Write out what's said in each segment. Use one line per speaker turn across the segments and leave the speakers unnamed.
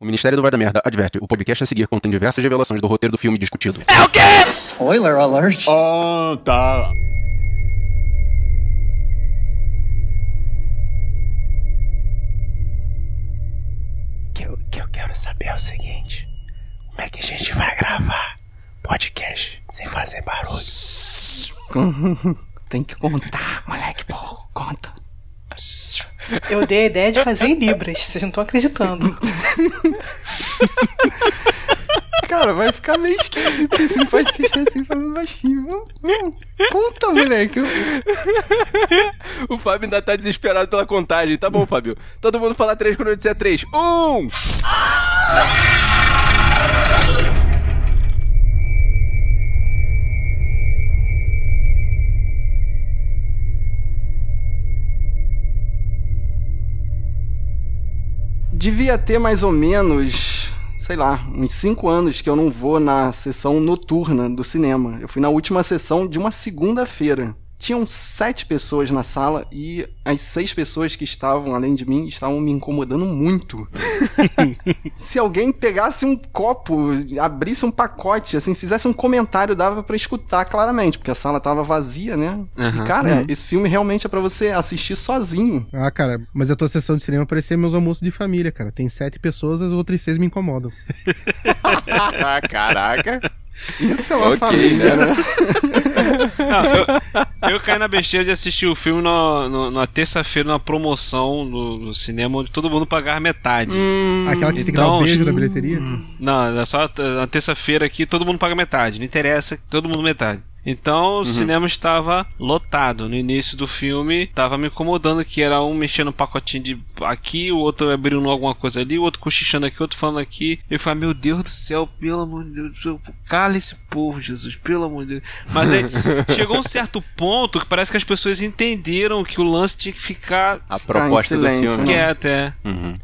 O Ministério do Vai da Merda adverte: o podcast a seguir contém diversas revelações do roteiro do filme discutido.
É o quê?
Spoiler alert.
Ah, tá.
que eu, que eu quero saber é o seguinte: como é que a gente vai gravar podcast sem fazer barulho?
Tem que contar, moleque, pô, conta.
Eu dei a ideia de fazer em Libras, vocês não estão acreditando.
Cara, vai ficar meio esquisito esse podcast assim falando baixinho. Vamos- Conta, moleque.
O Fábio ainda tá desesperado pela contagem. Tá bom, Fábio. Todo mundo fala três quando eu disser três. Um!
Devia ter mais ou menos, sei lá, uns 5 anos que eu não vou na sessão noturna do cinema. Eu fui na última sessão de uma segunda-feira. Tinham sete pessoas na sala e as seis pessoas que estavam além de mim estavam me incomodando muito. Se alguém pegasse um copo, abrisse um pacote, assim, fizesse um comentário, dava pra escutar claramente, porque a sala tava vazia, né? E, cara, esse filme realmente é pra você assistir sozinho.
Ah, cara, mas a tua sessão de cinema parecia meus almoços de família, cara. Tem sete pessoas, as outras seis me incomodam.
Ah, caraca.
Isso é uma
Ok,
família, né?
Não, eu, eu caí na besteira de assistir o filme na, na- na terça-feira, numa promoção no, no cinema, onde todo mundo pagava metade.
Aquela que você tem que dar
então,
um beijo
hum,
na bilheteria.
Não, é só t- na terça-feira aqui todo mundo paga metade. Não interessa, todo mundo metade. Então o cinema estava lotado. No início do filme, tava me incomodando que era um mexendo no pacotinho de aqui, o outro abrindo alguma coisa ali, o outro cochichando aqui, o outro falando aqui. Eu falei, meu Deus do céu, pelo amor de Deus, cala esse povo, Jesus, pelo amor de Deus. Mas aí chegou um certo ponto que parece que as pessoas entenderam que o lance tinha que ficar
A
Ficar em
proposta do
silêncio,
filme.
né?
quieto, é.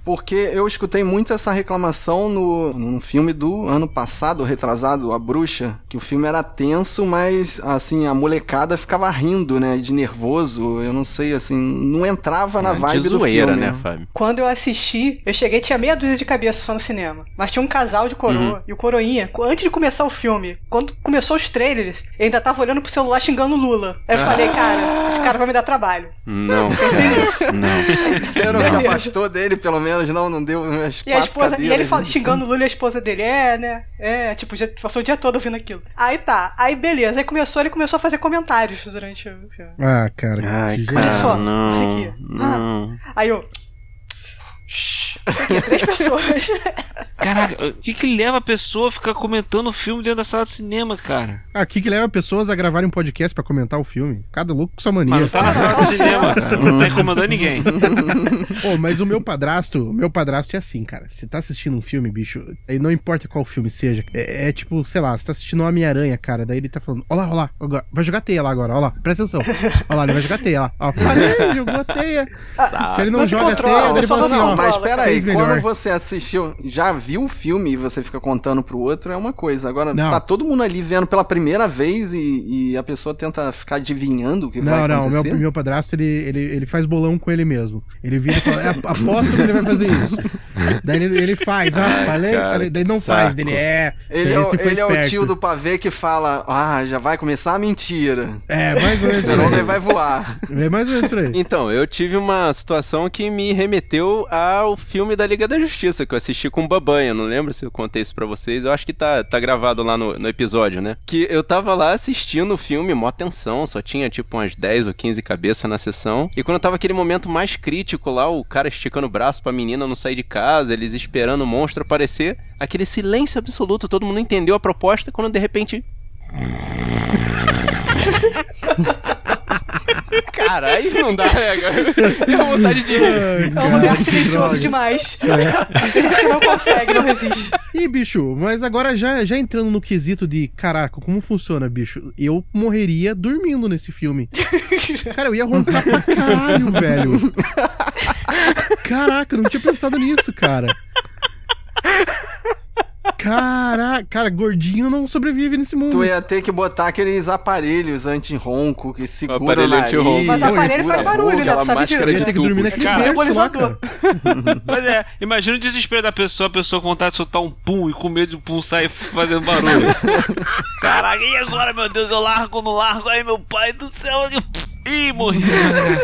Porque eu escutei muito essa reclamação no, num filme do ano passado, retrasado, A Bruxa, que o filme era tenso, mas assim, a molecada ficava rindo, né, de nervoso, eu não sei, assim, não entrava na vibe
de
do
zoeira,
filme.
né, Fábio?
Quando eu assisti, eu cheguei, tinha meia dúzia de cabeça só no cinema. Mas tinha um casal de coroa. E o coroinha, co- antes de começar o filme, quando começou os trailers, ele ainda tava olhando pro celular xingando o Lula. Aí eu falei, cara, esse cara vai me dar trabalho.
Não. Não.
Você não se afastou dele, pelo menos, não, não deu umas
E a esposa, e
cadeiras
ele fala,
de-
xingando o Lula e a esposa dele, é, né? É, tipo, já passou o dia todo ouvindo aquilo. Aí tá, aí beleza, aí começou, ele começou a fazer comentários durante o filme.
Ah, cara.
Ai,
que
cara,
Olha só,
não.
isso aqui. Ah.
Não.
Aí eu. Aqui, três pessoas.
Caraca, o que que leva a pessoa a ficar comentando o filme dentro da sala de cinema, cara?
Ah, o que, que leva pessoas a gravarem um podcast pra comentar o filme? Cada louco com sua mania.
Mas não tá na sala de cinema, cara. Não tá incomodando ninguém.
Pô, mas o meu padrasto, o meu padrasto é assim, cara. Você tá assistindo um filme, bicho, aí não importa qual filme seja. É, é tipo, sei lá, você tá assistindo Homem-Aranha, cara. Daí ele tá falando, ó lá, ó lá, agora, vai jogar teia lá agora, ó lá, presta atenção. Ó lá, ele vai jogar teia lá. Ó, falei, jogou a teia. Se ele não,
se
joga
controla,
teia, ele fala assim,
não
ó.
Mas
Controla,
pera aí,
fez melhor.
quando você assistiu, já viu o filme e você fica contando pro outro, é uma coisa. Agora,
Não.
tá todo mundo ali vendo pela primeira vez e, e a pessoa tenta ficar adivinhando o que vai
Não, não, o
acontecer.
meu, meu padrasto, ele, ele, ele faz bolão com ele mesmo. Ele vira e fala, é, aposto que ele vai fazer isso. daí ele, ele faz, ah, falei,
cara,
falei, daí não
que
faz,
saco.
dele é.
Ele, é, o- ele é o
esperto.
tio do pavê que fala, ah, já vai começar a mentira.
É, mais ou
O
menos.
super-homem
aí.
vai voar.
É mais ou menos por aí.
Então, eu tive uma situação que me remeteu ao filme da Liga da Justiça, que eu assisti com o Babanha. Não lembro se eu contei isso pra vocês. Eu acho que tá, tá gravado lá no, no episódio, né? Que eu tava lá assistindo o filme, mó tensão, só tinha tipo umas 10 ou 15 cabeças na sessão. E quando tava aquele momento mais crítico lá, o cara esticando o braço pra menina não sair de casa, eles esperando o monstro aparecer, aquele silêncio absoluto, todo mundo entendeu a proposta, quando de repente. Caralho, não dá, né, cara? Deu vontade de rir.
É um lugar silencioso demais. Tem gente que não consegue, não resiste.
Ih, bicho, mas agora já, já entrando no quesito de, caraca, como funciona, bicho? Eu morreria dormindo nesse filme. Cara, eu ia roncar pra caralho, velho. Caraca, eu não tinha pensado nisso, cara. Caraca, cara, gordinho não sobrevive nesse mundo.
Tu ia ter que botar aqueles aparelhos anti-ronco que seguram o
Aparelho
nariz.
anti-ronco.
Mas o aparelho
segura
faz
a
barulho,
boca.
né? Tu sabe disso,
Ele
né?
tem que dormir naquele
Cara,
berço lá, cara.
Mas é, imagina o desespero da pessoa, a pessoa com vontade de soltar um pum e com medo do pum sair fazendo barulho. Caraca, e agora, meu Deus, eu largo ou não largo? Ai, meu pai do céu. Ih, morri.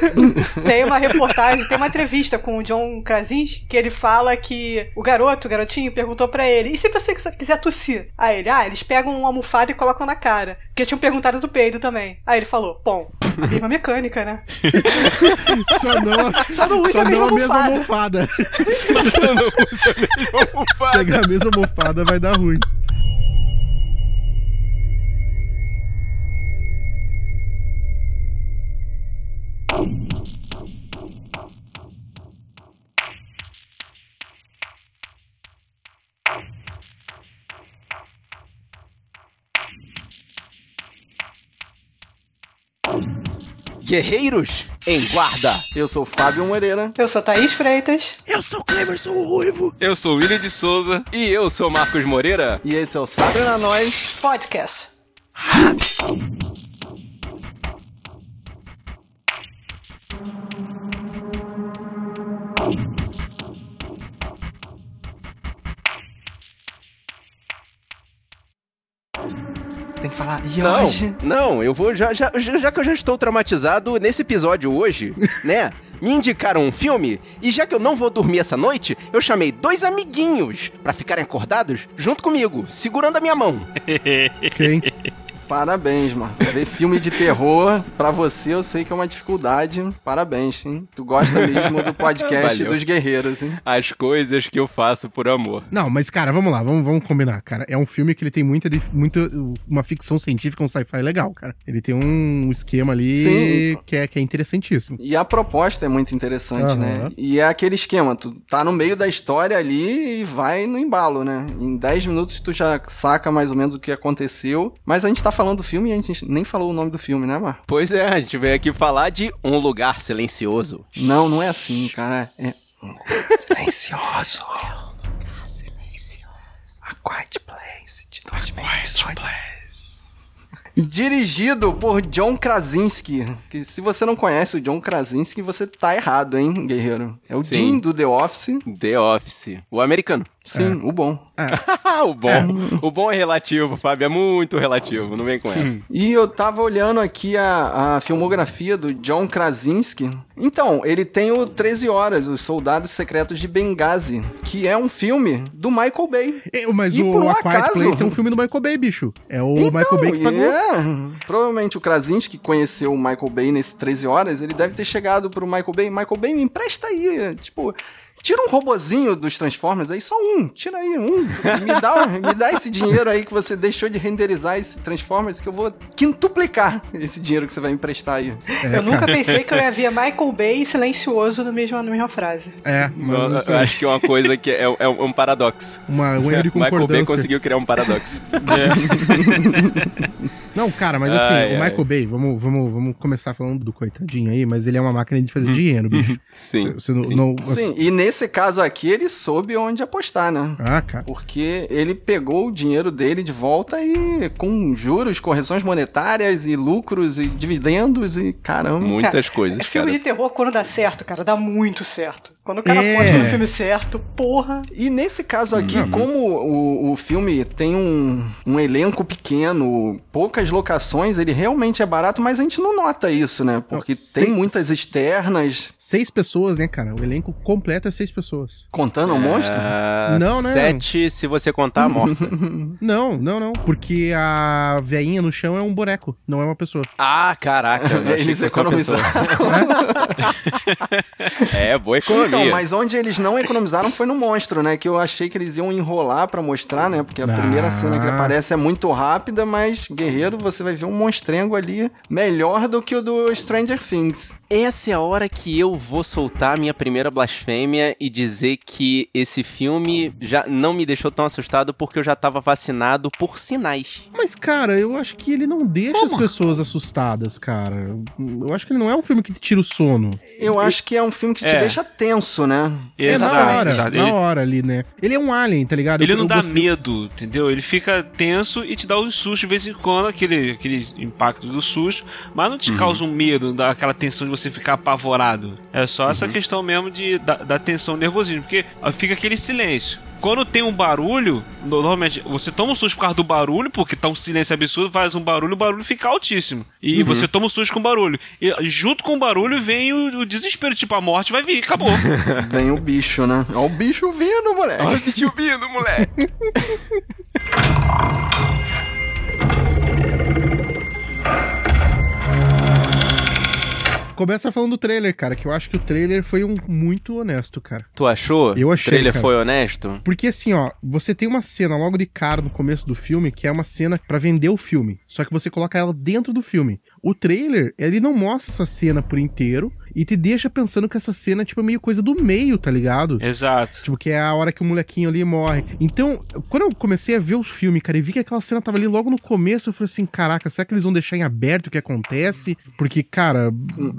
Tem uma reportagem, tem uma entrevista com o John Krasinski que ele fala que o garoto, o garotinho, perguntou pra ele: e se você quiser tossir? Aí ele, ah, eles pegam uma almofada e colocam na cara. Porque tinham perguntado do peido também. Aí ele falou: bom, a mesma mecânica, né?
Só não,
Só não usa
só
a mesma
não a mesma
almofada.
Você não usa a mesma almofada.
Pegar a mesma almofada vai dar ruim.
Guerreiros em guarda.
Eu sou Fábio Moreira.
Eu sou Thaís Freitas.
Eu sou o Ruivo.
Eu sou o William de Souza.
E eu sou Marcos Moreira.
E esse é o Sabe na Nós.
Podcast.
Tem que falar.
Não, não, eu vou. Já, já, já que eu já estou traumatizado nesse episódio hoje, né? Me indicaram um filme e já que eu não vou dormir essa noite, eu chamei dois amiguinhos pra ficarem acordados junto comigo, segurando a minha mão.
Quem?
Parabéns, mano. Ver filme de terror, pra você eu sei que é uma dificuldade. Parabéns, hein? Tu gosta mesmo do podcast
Valeu.
dos guerreiros, hein?
As coisas que eu faço por amor.
Não, mas, cara, vamos lá, vamos, vamos combinar, cara. É um filme que ele tem muita, muita uma ficção científica, um sci-fi legal, cara. Ele tem um esquema ali
Sim.
que é, que é interessantíssimo.
E a proposta é muito interessante,
Aham.
né? E é aquele esquema, tu tá no meio da história ali e vai no embalo, né? Em 10 minutos tu já saca mais ou menos o que aconteceu. Mas a gente tá falando do filme e a gente nem falou o nome do filme, né, Mar?
Pois é, a gente veio aqui falar de Um Lugar Silencioso.
Não, não é assim, cara. É
Silencioso. Silencioso. A Quiet Place de 2018.
dirigido por John Krasinski. Que se você não conhece o John Krasinski, você tá errado, hein, guerreiro? É o. Jim do The Office.
The Office. O americano.
Sim, o bom.
o bom. O bom é relativo, Fábio. É muito relativo. Não vem com essa.
E eu tava olhando aqui a, a filmografia do John Krasinski. Então, ele tem o 13 Horas, Os Soldados Secretos de Benghazi, que é um filme do Michael Bay.
É, mas
E
o
por um acaso-
Place é um filme do Michael Bay, bicho. É o
Então,
Michael Bay que pagou.
é, provavelmente o Krasinski conheceu o Michael Bay nesses 13 horas, ele deve ter chegado pro Michael Bay, Michael Bay, me empresta aí, tipo, tira um robozinho dos Transformers aí, só um, tira aí um, me dá, me dá esse dinheiro aí que você deixou de renderizar esse Transformers que eu vou quintuplicar esse dinheiro que você vai emprestar aí.
É,
eu nunca pensei que eu ia ver Michael Bay e silencioso no mesmo, na mesma frase.
É, mas
Eu, eu acho que é uma coisa que é, é um paradoxo.
uma, um erro de
Michael Bay conseguiu criar um paradoxo.
Não, cara, mas assim,
Ai,
o
ai.
Michael Bay, vamos, vamos, vamos começar falando do coitadinho aí, mas ele é uma máquina de fazer dinheiro, bicho.
Sim.
Você não,
sim.
não-
Sim, e nesse caso aqui ele soube onde apostar, né?
Ah, cara.
Porque ele pegou o dinheiro dele de volta e com juros, correções monetárias e lucros e dividendos e caramba.
Muitas
Cara,
coisas,
é filme
cara.
de terror quando dá certo, cara, dá muito certo. Quando o cara
É.
aposta no filme certo, porra.
E nesse caso aqui,
Uhum.
como o, o filme tem um, um elenco pequeno, poucas locações, ele realmente é barato, mas a gente não nota isso, né? Porque
Não,
tem
seis-
muitas externas.
Seis pessoas, né, cara? O elenco completo é seis pessoas.
Contando o monstro?
Ah,
Não, né?
Sete se você contar a morta.
Não, não, não. Porque a veinha no chão é um boneco, não é uma pessoa.
ah, caraca.
Eles economizaram.
É, boa economia.
Então, mas onde eles não economizaram foi no monstro, né? Que eu achei que eles iam enrolar pra mostrar, né? Porque a
Ah.
primeira cena que aparece é muito rápida, mas guerreiro, você vai ver um monstrengo ali melhor do que o do Stranger Things.
Essa é a hora que eu vou soltar a minha primeira blasfêmia e dizer que esse filme já não me deixou tão assustado porque eu já tava vacinado por sinais.
Mas, cara, eu acho que ele não deixa as pessoas assustadas, cara. Eu acho que ele não é um filme que te tira o sono.
Eu acho que é um filme que te
É.
deixa tenso. Tenso, né?
É na
Exato,
hora,
exato.
na
Ele,
hora ali, né? Ele é um alien, tá ligado?
ele
Eu-
não
eu
dá
gostei-
medo, entendeu? Ele fica tenso e te dá um susto de vez em quando, aquele, aquele impacto do susto, mas não te causa um medo, dá aquela tensão de você ficar apavorado. É só essa questão mesmo de, da, da tensão nervosismo, porque fica aquele silêncio. Quando tem um barulho, normalmente você toma um susto por causa do barulho, porque tá um silêncio absurdo, faz um barulho, o barulho fica altíssimo. E você toma um susto com o barulho. E junto com o barulho vem o, o desespero, tipo, a morte vai vir, acabou.
Vem o bicho, né? Ó o bicho vindo, moleque.
Olha o bicho vindo, moleque.
Começa falando do trailer, cara, que eu acho que o trailer foi um muito honesto, cara.
Tu achou?
Eu achei,
O trailer
cara.
foi honesto?
Porque assim, ó, você tem uma cena logo de cara no começo do filme, que é uma cena pra vender o filme. Só que você coloca ela dentro do filme. O trailer, ele não mostra essa cena por inteiro e te deixa pensando que essa cena tipo, é meio coisa do meio, tá ligado?
Exato.
Tipo, que é a hora que o molequinho ali morre. Então, quando eu comecei a ver o filme, cara, e vi que aquela cena tava ali logo no começo, eu falei assim, caraca, será que eles vão deixar em aberto o que acontece? Porque, cara,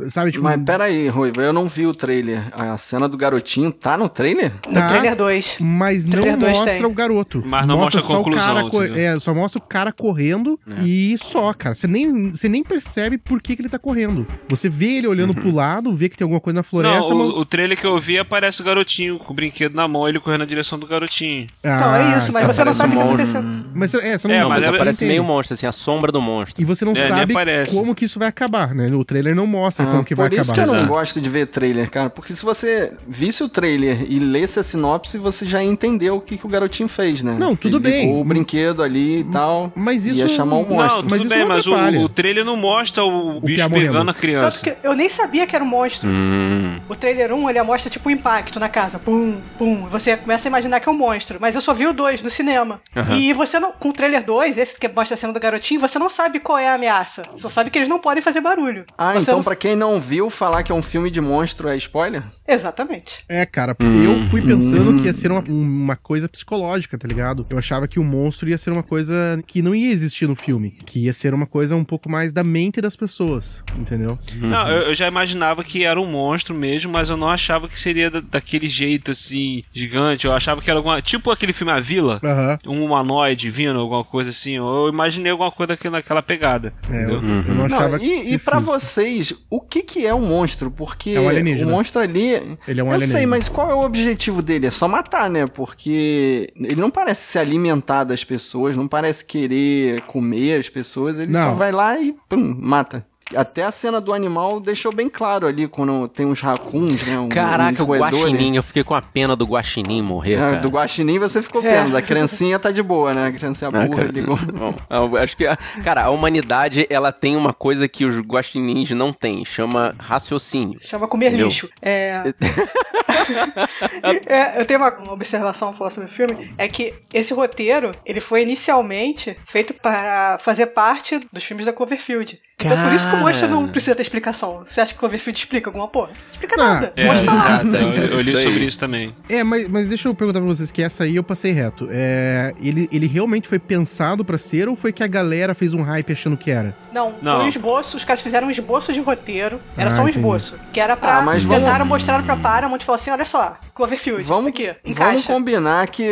sabe, tipo...
Mas peraí, Ruivo, eu não vi o trailer. A cena do garotinho tá no trailer?
No
Tá.
trailer 2.
Mas não
Trailer
mostra
tem.
o garoto.
Mas não mostra a
só
conclusão,
o cara é, só mostra o cara correndo e só, cara. Você nem, você nem percebe por que, que ele tá correndo. Você vê ele olhando pro lado, vê que tem alguma coisa na floresta,
não,
mas...
o, o trailer que eu vi aparece o garotinho com o brinquedo na mão, ele correndo na direção do garotinho.
Então
Ah,
é isso, mas
tá.
você não sabe o que aconteceu.
Mas é, você não,
É,
Não,
mas
mas
ela-
aparece meio monstro, assim, a sombra do monstro.
E você não
É,
sabe como que isso vai acabar, né? O trailer não mostra
Ah,
como que vai
por isso
acabar.
que eu não
Exato.
gosto de ver trailer, cara. Porque se você visse o trailer e lesse a sinopse, você já entendeu o que, que o garotinho fez, né?
Não, tudo
Ele
bem.
o brinquedo ali e tal.
Mas isso-
Ia chamar um
Não,
monstro.
Não, tudo
mas isso
bem,
não
mas o, o trailer não mostra o, bicho
piá morrendo.
pegando a criança.
eu nem sabia que era um monstro.
Hum.
O trailer 1, ele mostra tipo o impacto na casa. Pum, pum. Você começa a imaginar que é um monstro. Mas eu só vi o 2 no cinema. E você não. Com o trailer 2, esse que mostra a cena do garotinho, você não sabe qual é a ameaça. Só sabe que eles não podem fazer barulho.
Ah,
Você
então
não-
pra quem não viu, falar que é um filme de monstro é spoiler?
Exatamente.
É, cara, eu fui pensando que ia ser uma, uma coisa psicológica, tá ligado? Eu achava que o monstro ia ser uma coisa que não ia existir no filme. Que ia ser uma coisa um pouco mais da mente das pessoas, entendeu?
Não, eu, eu já imaginava que era um monstro mesmo, mas eu não achava que seria da- daquele jeito assim, gigante. Eu achava que era alguma. Tipo aquele filme A Vila.
Aham.
Um humanoide vindo, alguma coisa assim. Eu imaginei alguma coisa naquela pegada.
É, eu, eu não achava
Não, e,
que
e pra
físico.
vocês, o que que é um monstro? Porque
É um alienígena.
o monstro ali...
Ele é um
Eu sei,
alienígena.
mas qual é o objetivo dele? É só matar, né? Porque ele não parece se alimentar das pessoas, não parece querer comer as pessoas, ele
Não.
só vai lá e pum, mata. Até a cena do animal deixou bem claro ali, quando tem uns racuns, né? Um,
Caraca,
uns
o guaxinim, eu fiquei com a pena do guaxinim morrer,
É,
cara.
do guaxinim você ficou
É.
pena, da criancinha tá de boa, né? A criancinha
Ah,
burra
cara,
ligou.
Bom, acho que, a- cara, a humanidade, ela tem uma coisa que os guaxinins não têm, chama raciocínio.
Chama comer
Entendeu?
lixo. É... É, eu tenho uma uma observação pra falar sobre o filme, é que esse roteiro, ele foi inicialmente feito para fazer parte dos filmes da Cloverfield. Então por isso que o monstro não precisa ter explicação. Você acha que Cloverfield explica alguma porra? Explica
Ah,
nada.
É,
o monstro tá lá.
Eu, eu li sobre isso também.
É, mas, mas deixa eu perguntar pra vocês que essa aí eu passei reto. É, ele, ele realmente foi pensado pra ser ou foi que a galera fez um hype achando que era?
Não,
Não.
foi um esboço, os caras fizeram um esboço de roteiro. Era
Ah,
só um
entendi.
esboço. Que era pra.
Ah, mas
tentaram
vamos-
mostrar pra Paramount e falar assim: olha só, Cloverfield.
Vamos,
aqui,
vamos
encaixa.
combinar que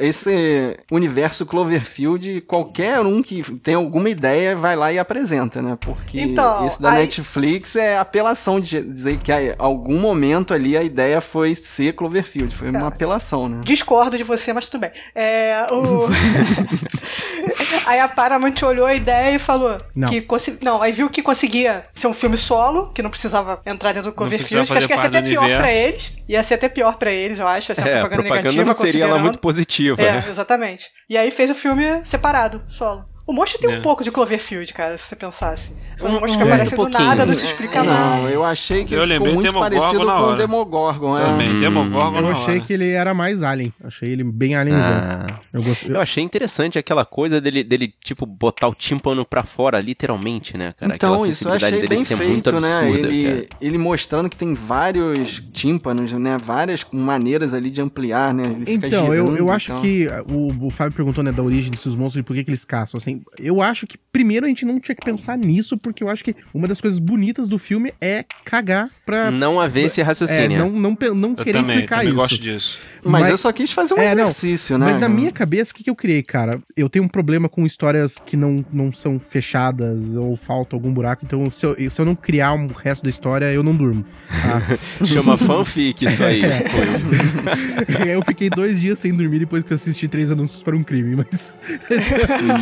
esse universo Cloverfield, qualquer um que tem alguma ideia vai lá e apresenta, né? Porque
Então,
esse da
aí-
Netflix é apelação de dizer que em algum momento ali a ideia foi ser Cloverfield. Foi uma apelação, né?
Discordo de você, mas tudo bem. É, o... aí a Paramount olhou a ideia e falou
Não.
que consi- não, aí viu que conseguia ser um filme solo, que não precisava entrar dentro do Cloverfield, que acho que ia ser até pior pra
universo.
eles. Ia ser até pior pra eles, eu acho. Ser
É,
propaganda,
propaganda
negativa,
não seria ela muito positiva,
É,
né?
exatamente. E aí fez o filme separado, solo. O monstro tem
É.
um pouco de Cloverfield, cara, se você pensasse. São
Um-
monstros que
muito
aparecem do
pouquinho.
nada, não se explica nada.
Não, eu achei que
Eu
ficou
do
muito
Demogorgon
parecido com o. Demogorgon. é.
Também, Demogorgon
Eu achei
hora.
que ele era mais alien. Achei ele bem alienzão.
Ah.
Eu gostei.
Eu achei interessante aquela coisa dele, dele, tipo, botar o tímpano pra fora, literalmente, né, cara?
Então,
Aquela
isso eu achei
dele
bem
ser
feito,
muito
né?
absurda,
Ele,
cara.
ele mostrando que tem vários tímpanos, né? Várias maneiras ali de ampliar, né? Ele fica
Então, eu,
girando,
eu acho
então.
que o, o Fábio perguntou, né, da origem desses monstros e por que, que eles caçam. Assim, assim, eu acho que primeiro a gente não tinha que pensar nisso, porque eu acho que uma das coisas bonitas do filme é cagar pra.
Não haver esse
É,
raciocínio.
não, não, não
Eu
querer
também,
explicar
também
isso.
gosto disso.
Mas,
Mas-
eu só quis fazer um
É, não,
exercício, né?
Mas na minha cabeça, o que, que eu criei, cara? Eu tenho um problema com histórias que não, não são fechadas ou falta algum buraco. Então, se eu, se eu não criar um resto da história, eu não durmo. tá?
Chama fanfic isso aí.
eu fiquei dois dias sem dormir depois que eu assisti três anúncios para um crime, mas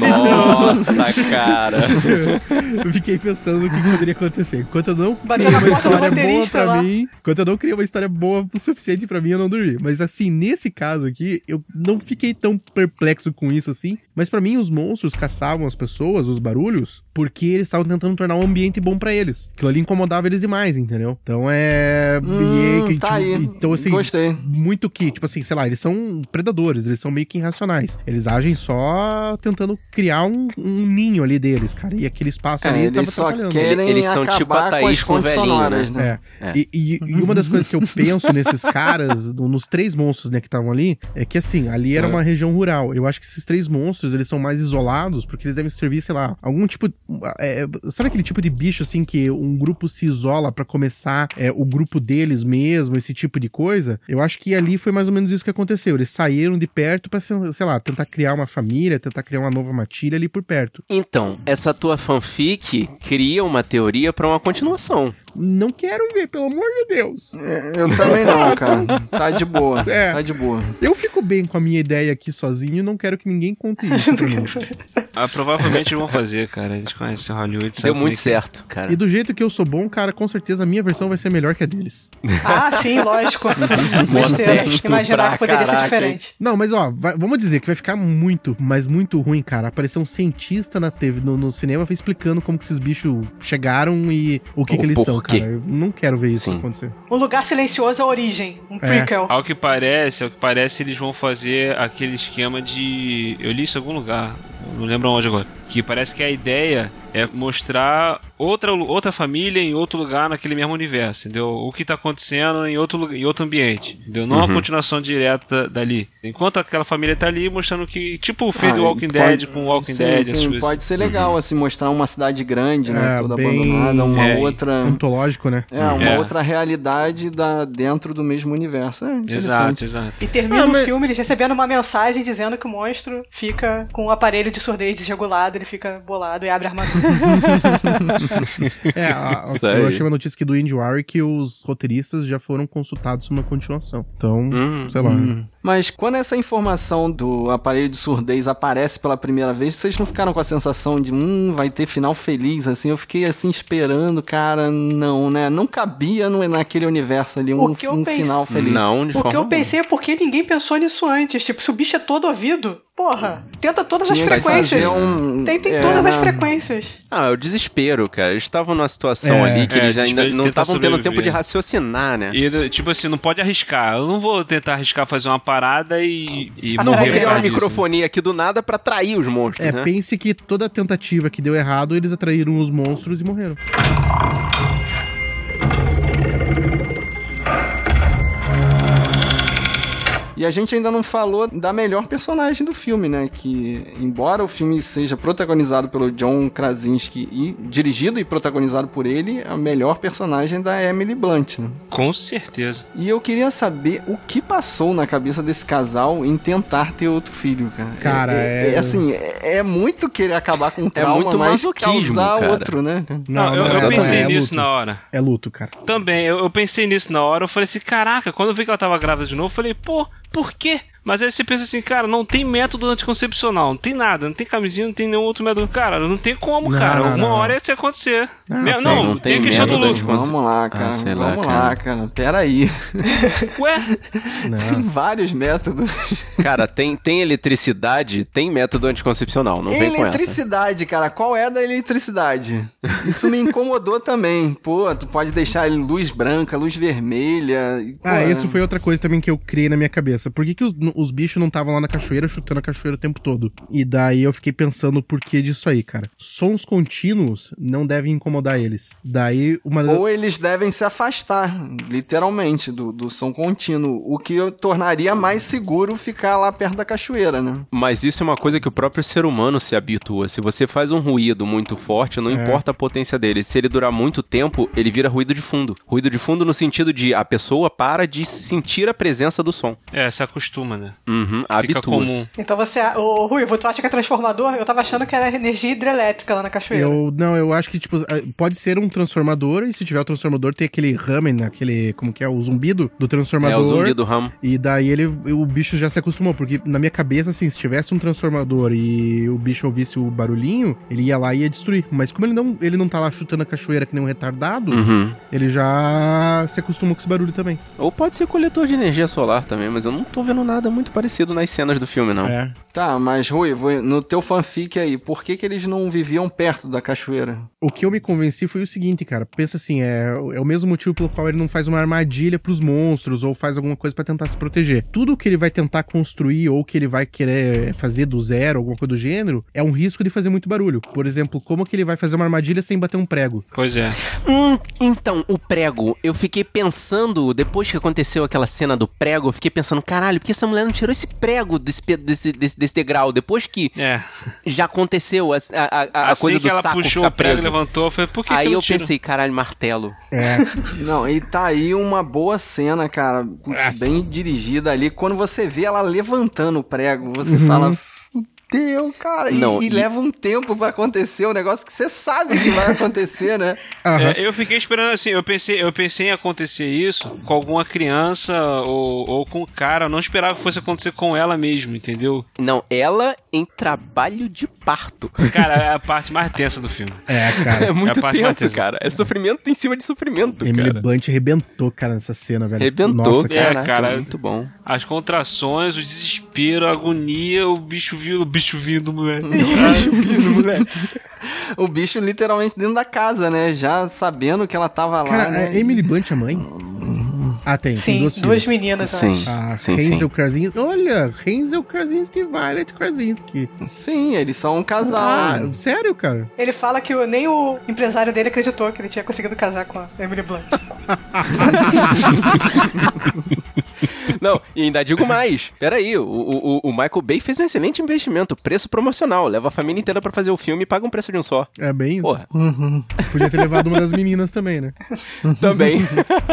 Nossa, cara.
eu fiquei pensando no que poderia acontecer. Enquanto eu não
Bateu
criei
na
uma
porta do
história boa
roteirista
pra
lá.
mim, enquanto eu não criei uma história boa o suficiente pra mim, eu não dormi. Mas assim, nesse caso aqui, eu não fiquei tão perplexo com isso assim. Mas pra mim, os monstros caçavam as pessoas, os barulhos, porque eles estavam tentando tornar um ambiente bom pra eles. Aquilo ali incomodava eles demais, entendeu? Então é.
Hum,
e,
tá aí.
Então assim.
Gostei.
Muito que, tipo assim, sei lá, eles são predadores, eles são meio que irracionais. Eles agem só tentando criar um, um ninho ali deles, cara. E aquele espaço
É,
ali tava
eles só
atrapalhando.
querem
Eles são tipo a
com
Thaís com
fontes
velhinho,
sonoras,
né?
É. E, e- e uma das coisas que eu penso nesses caras, no- nos três monstros né, que estavam ali, é que assim, ali era uma região rural. Eu acho que esses três monstros, eles são mais isolados, porque eles devem servir, sei lá, algum tipo. é, sabe aquele tipo de bicho assim que um grupo se isola pra começar é, o grupo deles mesmo, esse tipo de coisa? Eu acho que ali foi mais ou menos isso que aconteceu. Eles saíram de perto pra, sei sei lá, tentar criar uma família, tentar criar uma nova matilha ali por perto.
Então, essa tua fanfic cria uma teoria pra uma continuação.
Não quero ver, pelo amor de Deus.
É, Eu também não, cara. Tá de boa.
É.
Tá de boa.
Eu fico bem com a minha ideia aqui sozinho e não quero que ninguém conte isso pra mim.
Ah, provavelmente vão fazer, cara. A gente conhece Hollywood. sabe
Deu muito
é que é.
certo, cara.
E do jeito que eu sou bom, cara, com certeza a minha versão vai ser melhor que a deles.
Ah, sim, lógico. Besteira. Imaginar que poderia ser
caraca,
diferente.
Não, mas ó, vai- vamos dizer que vai ficar muito, mas muito ruim, cara. Apareceu um cientista na TV, no, no cinema explicando como que esses bichos chegaram e o que,
O
que eles são, cara. Eu não quero ver isso
Sim.
acontecer.
Um lugar silencioso é a origem. Um prequel.
Ao que parece, ao que parece, eles vão fazer aquele esquema de. Eu li isso em algum lugar, não lembro onde agora. Que parece que a ideia é mostrar outra, outra família em outro lugar naquele mesmo universo, entendeu? O que tá acontecendo em outro, em outro ambiente, entendeu? Não
Uhum.
uma continuação direta dali. Enquanto aquela família tá ali mostrando que. Tipo o filme
Ah,
do Walking
pode-
Dead com Walking
sim,
Dead,
sim,
coisas.
pode ser legal, assim, mostrar uma cidade grande, né?
É,
toda
bem-
abandonada, uma
É,
outra.
Antológico, né?
É, uma
É.
outra realidade da, dentro do mesmo universo. É.
Exato, exato.
E termina
Ah,
o
mas-
filme eles recebendo uma mensagem dizendo que o monstro fica com o aparelho de surdez desregulado, ele fica bolado e abre a armadura.
É, a- eu achei uma notícia aqui do Indy Warrior que os roteiristas já foram consultados sobre uma continuação. Então, sei lá.
Mas quando essa informação do aparelho de surdez aparece pela primeira vez, vocês não ficaram com a sensação de, hum, vai ter final feliz, assim? Eu fiquei assim esperando, cara, não, né? Não cabia no, naquele universo ali um,
O que eu
um
pensei-
final feliz.
Não, de
O que
forma
eu pensei é porque ninguém pensou nisso antes. Tipo, se o bicho é todo ouvido, porra, tenta todas
Tinha
as frequências.
um-
Tem, tem
é,
todas as
né?
frequências.
Ah, é o desespero, cara. Eles estavam numa situação
É,
ali que
é,
eles ainda não estavam tendo tempo de raciocinar, né?
E, tipo assim, não pode arriscar. Eu não vou tentar arriscar fazer uma parada e, e
Ah, não,
morrer
Criar uma
disso.
microfonia aqui do nada pra atrair os monstros,
É,
né?
pense que toda tentativa que deu errado, eles atraíram os monstros e morreram.
E a gente ainda não falou da melhor personagem do filme, né? Que, embora o filme seja protagonizado pelo John Krasinski e dirigido e protagonizado por ele, a melhor personagem é da Emily Blunt, né?
Com certeza.
E eu queria saber o que passou na cabeça desse casal em tentar ter outro filho, cara.
Cara,
é,
é-
assim, é, é muito querer acabar com um trauma,
muito
mas causar
cara.
outro, né?
Não, eu, eu
é,
pensei
é
nisso
luto.
na hora.
É luto, cara.
Também, eu, eu pensei nisso na hora. Eu falei assim, caraca, quando eu vi que ela tava grávida de novo, eu falei, pô, por quê? Mas aí você pensa assim, cara, não tem método anticoncepcional, não tem nada, não tem camisinha, não tem nenhum outro método. Cara, não tem como,
Não,
cara.
não,
Alguma
não,
hora isso ia acontecer.
Não,
Me-
tem,
não,
não
tem,
tem
questão do
anticoncepcional.
Vamos lá, cara.
Ah, sei lá,
vamos
cara.
lá, cara. Pera aí.
Ué,
Tem vários métodos.
Cara, tem, tem eletricidade, tem método anticoncepcional. Não vem com essa.
Eletricidade, cara. Qual é da eletricidade? Isso me incomodou também. Pô, tu pode deixar ele luz branca, luz vermelha. e,
Ah, isso foi outra coisa também que eu criei na minha cabeça. Por que, que os- os bichos não estavam lá na cachoeira chutando a cachoeira o tempo todo. E daí eu fiquei pensando o porquê disso aí, cara. Sons contínuos não devem incomodar eles. Daí uma
Ou eles devem se afastar, literalmente, do, do som contínuo, o que tornaria mais seguro ficar lá perto da cachoeira, né?
Mas isso é uma coisa que o próprio ser humano se habitua. Se você faz um ruído muito forte, não importa a potência dele. Se ele durar muito tempo, ele vira ruído de fundo. Ruído de fundo no sentido de a pessoa para de sentir a presença do som.
É, se acostuma, né?
Uhum,
Fica
habitua.
comum.
Então você. Ô, Rui, tu acha que é transformador? Eu tava achando que era energia hidrelétrica lá na cachoeira.
Eu, não, eu acho que, tipo, pode ser um transformador, e se tiver o transformador, tem aquele ramen, aquele, como que é, o zumbido do
É
transformador.
o zumbi do ramo.
E daí ele, o bicho já se acostumou, porque na minha cabeça, assim, se tivesse um transformador e o bicho ouvisse o barulhinho, ele ia lá e ia destruir. Mas como ele não, ele não tá lá chutando a cachoeira que nem um retardado,
Uhum.
ele já se acostumou com esse barulho também.
Ou pode ser coletor de energia solar também, mas eu não tô vendo nada muito parecido nas cenas do filme, não.
É.
Tá, mas Rui, no teu fanfic aí, por que, que eles não viviam perto da cachoeira?
O que eu me convenci foi o seguinte, cara. Pensa assim, é, é o mesmo motivo pelo qual ele não faz uma armadilha pros monstros ou faz alguma coisa pra tentar se proteger. Tudo que ele vai tentar construir ou que ele vai querer fazer do zero, alguma coisa do gênero, é um risco de fazer muito barulho. Por exemplo, como que ele vai fazer uma armadilha sem bater um prego?
Pois é.
Hum, então, o prego, eu fiquei pensando, depois que aconteceu aquela cena do prego, eu fiquei pensando, caralho, por que essa mulher não tirou esse prego desse, desse, desse, desse degrau? Depois que
É.
já aconteceu a, a, a- a
assim
coisa
que
do
ela
saco
puxou
ficar
o prego e levantou, eu falei, por que, que
Aí
eu
eu
tiro?
pensei, caralho, martelo.
É.
Não, e tá aí uma boa cena, cara, bem dirigida ali. Quando você vê ela levantando o prego, você fala. Fudeu, cara. E,
Não,
e
e-
leva um tempo pra acontecer um negócio que você sabe que vai acontecer, né?
Aham.
É, eu fiquei esperando assim, eu pensei, eu pensei em acontecer isso com alguma criança ou, ou com o cara, eu não esperava que fosse acontecer com ela mesmo, entendeu?
Não, ela em trabalho de parto.
Cara, é a parte mais tensa do filme.
É, cara.
É muito
a parte mais
tenso,
tensa.
cara. É sofrimento em cima de sofrimento,
Emily
cara.
Blunt arrebentou, cara, nessa cena, velho.
Arrebentou,
Nossa,
cara. É, cara.
muito bom.
As contrações, o desespero, a agonia, o bicho vindo, o bicho vindo, moleque.
O bicho literalmente dentro da casa, né? Já sabendo que ela tava lá.
Cara,
né?
é Emily Blunt a mãe? Ah, tem. tem
Sim,
duas,
duas,
filhas.
meninas, eu
Sim.
acho.
Ah,
Sim,
Hazel
sim.
Krasinski. Olha, Hazel Krasinski, Violet Krasinski.
Sim, eles são um casal.
Ah,
né?
sério, cara?
Ele fala que o- nem o empresário dele acreditou que ele tinha conseguido casar com a Emily Blunt.
Não, e ainda digo mais. Peraí, o, o, o Michael Bay fez um excelente investimento. Preço promocional. Leva a família inteira pra fazer o filme e paga um preço de um só.
É bem isso.
Porra.
Podia ter levado uma das meninas também, né?
Também.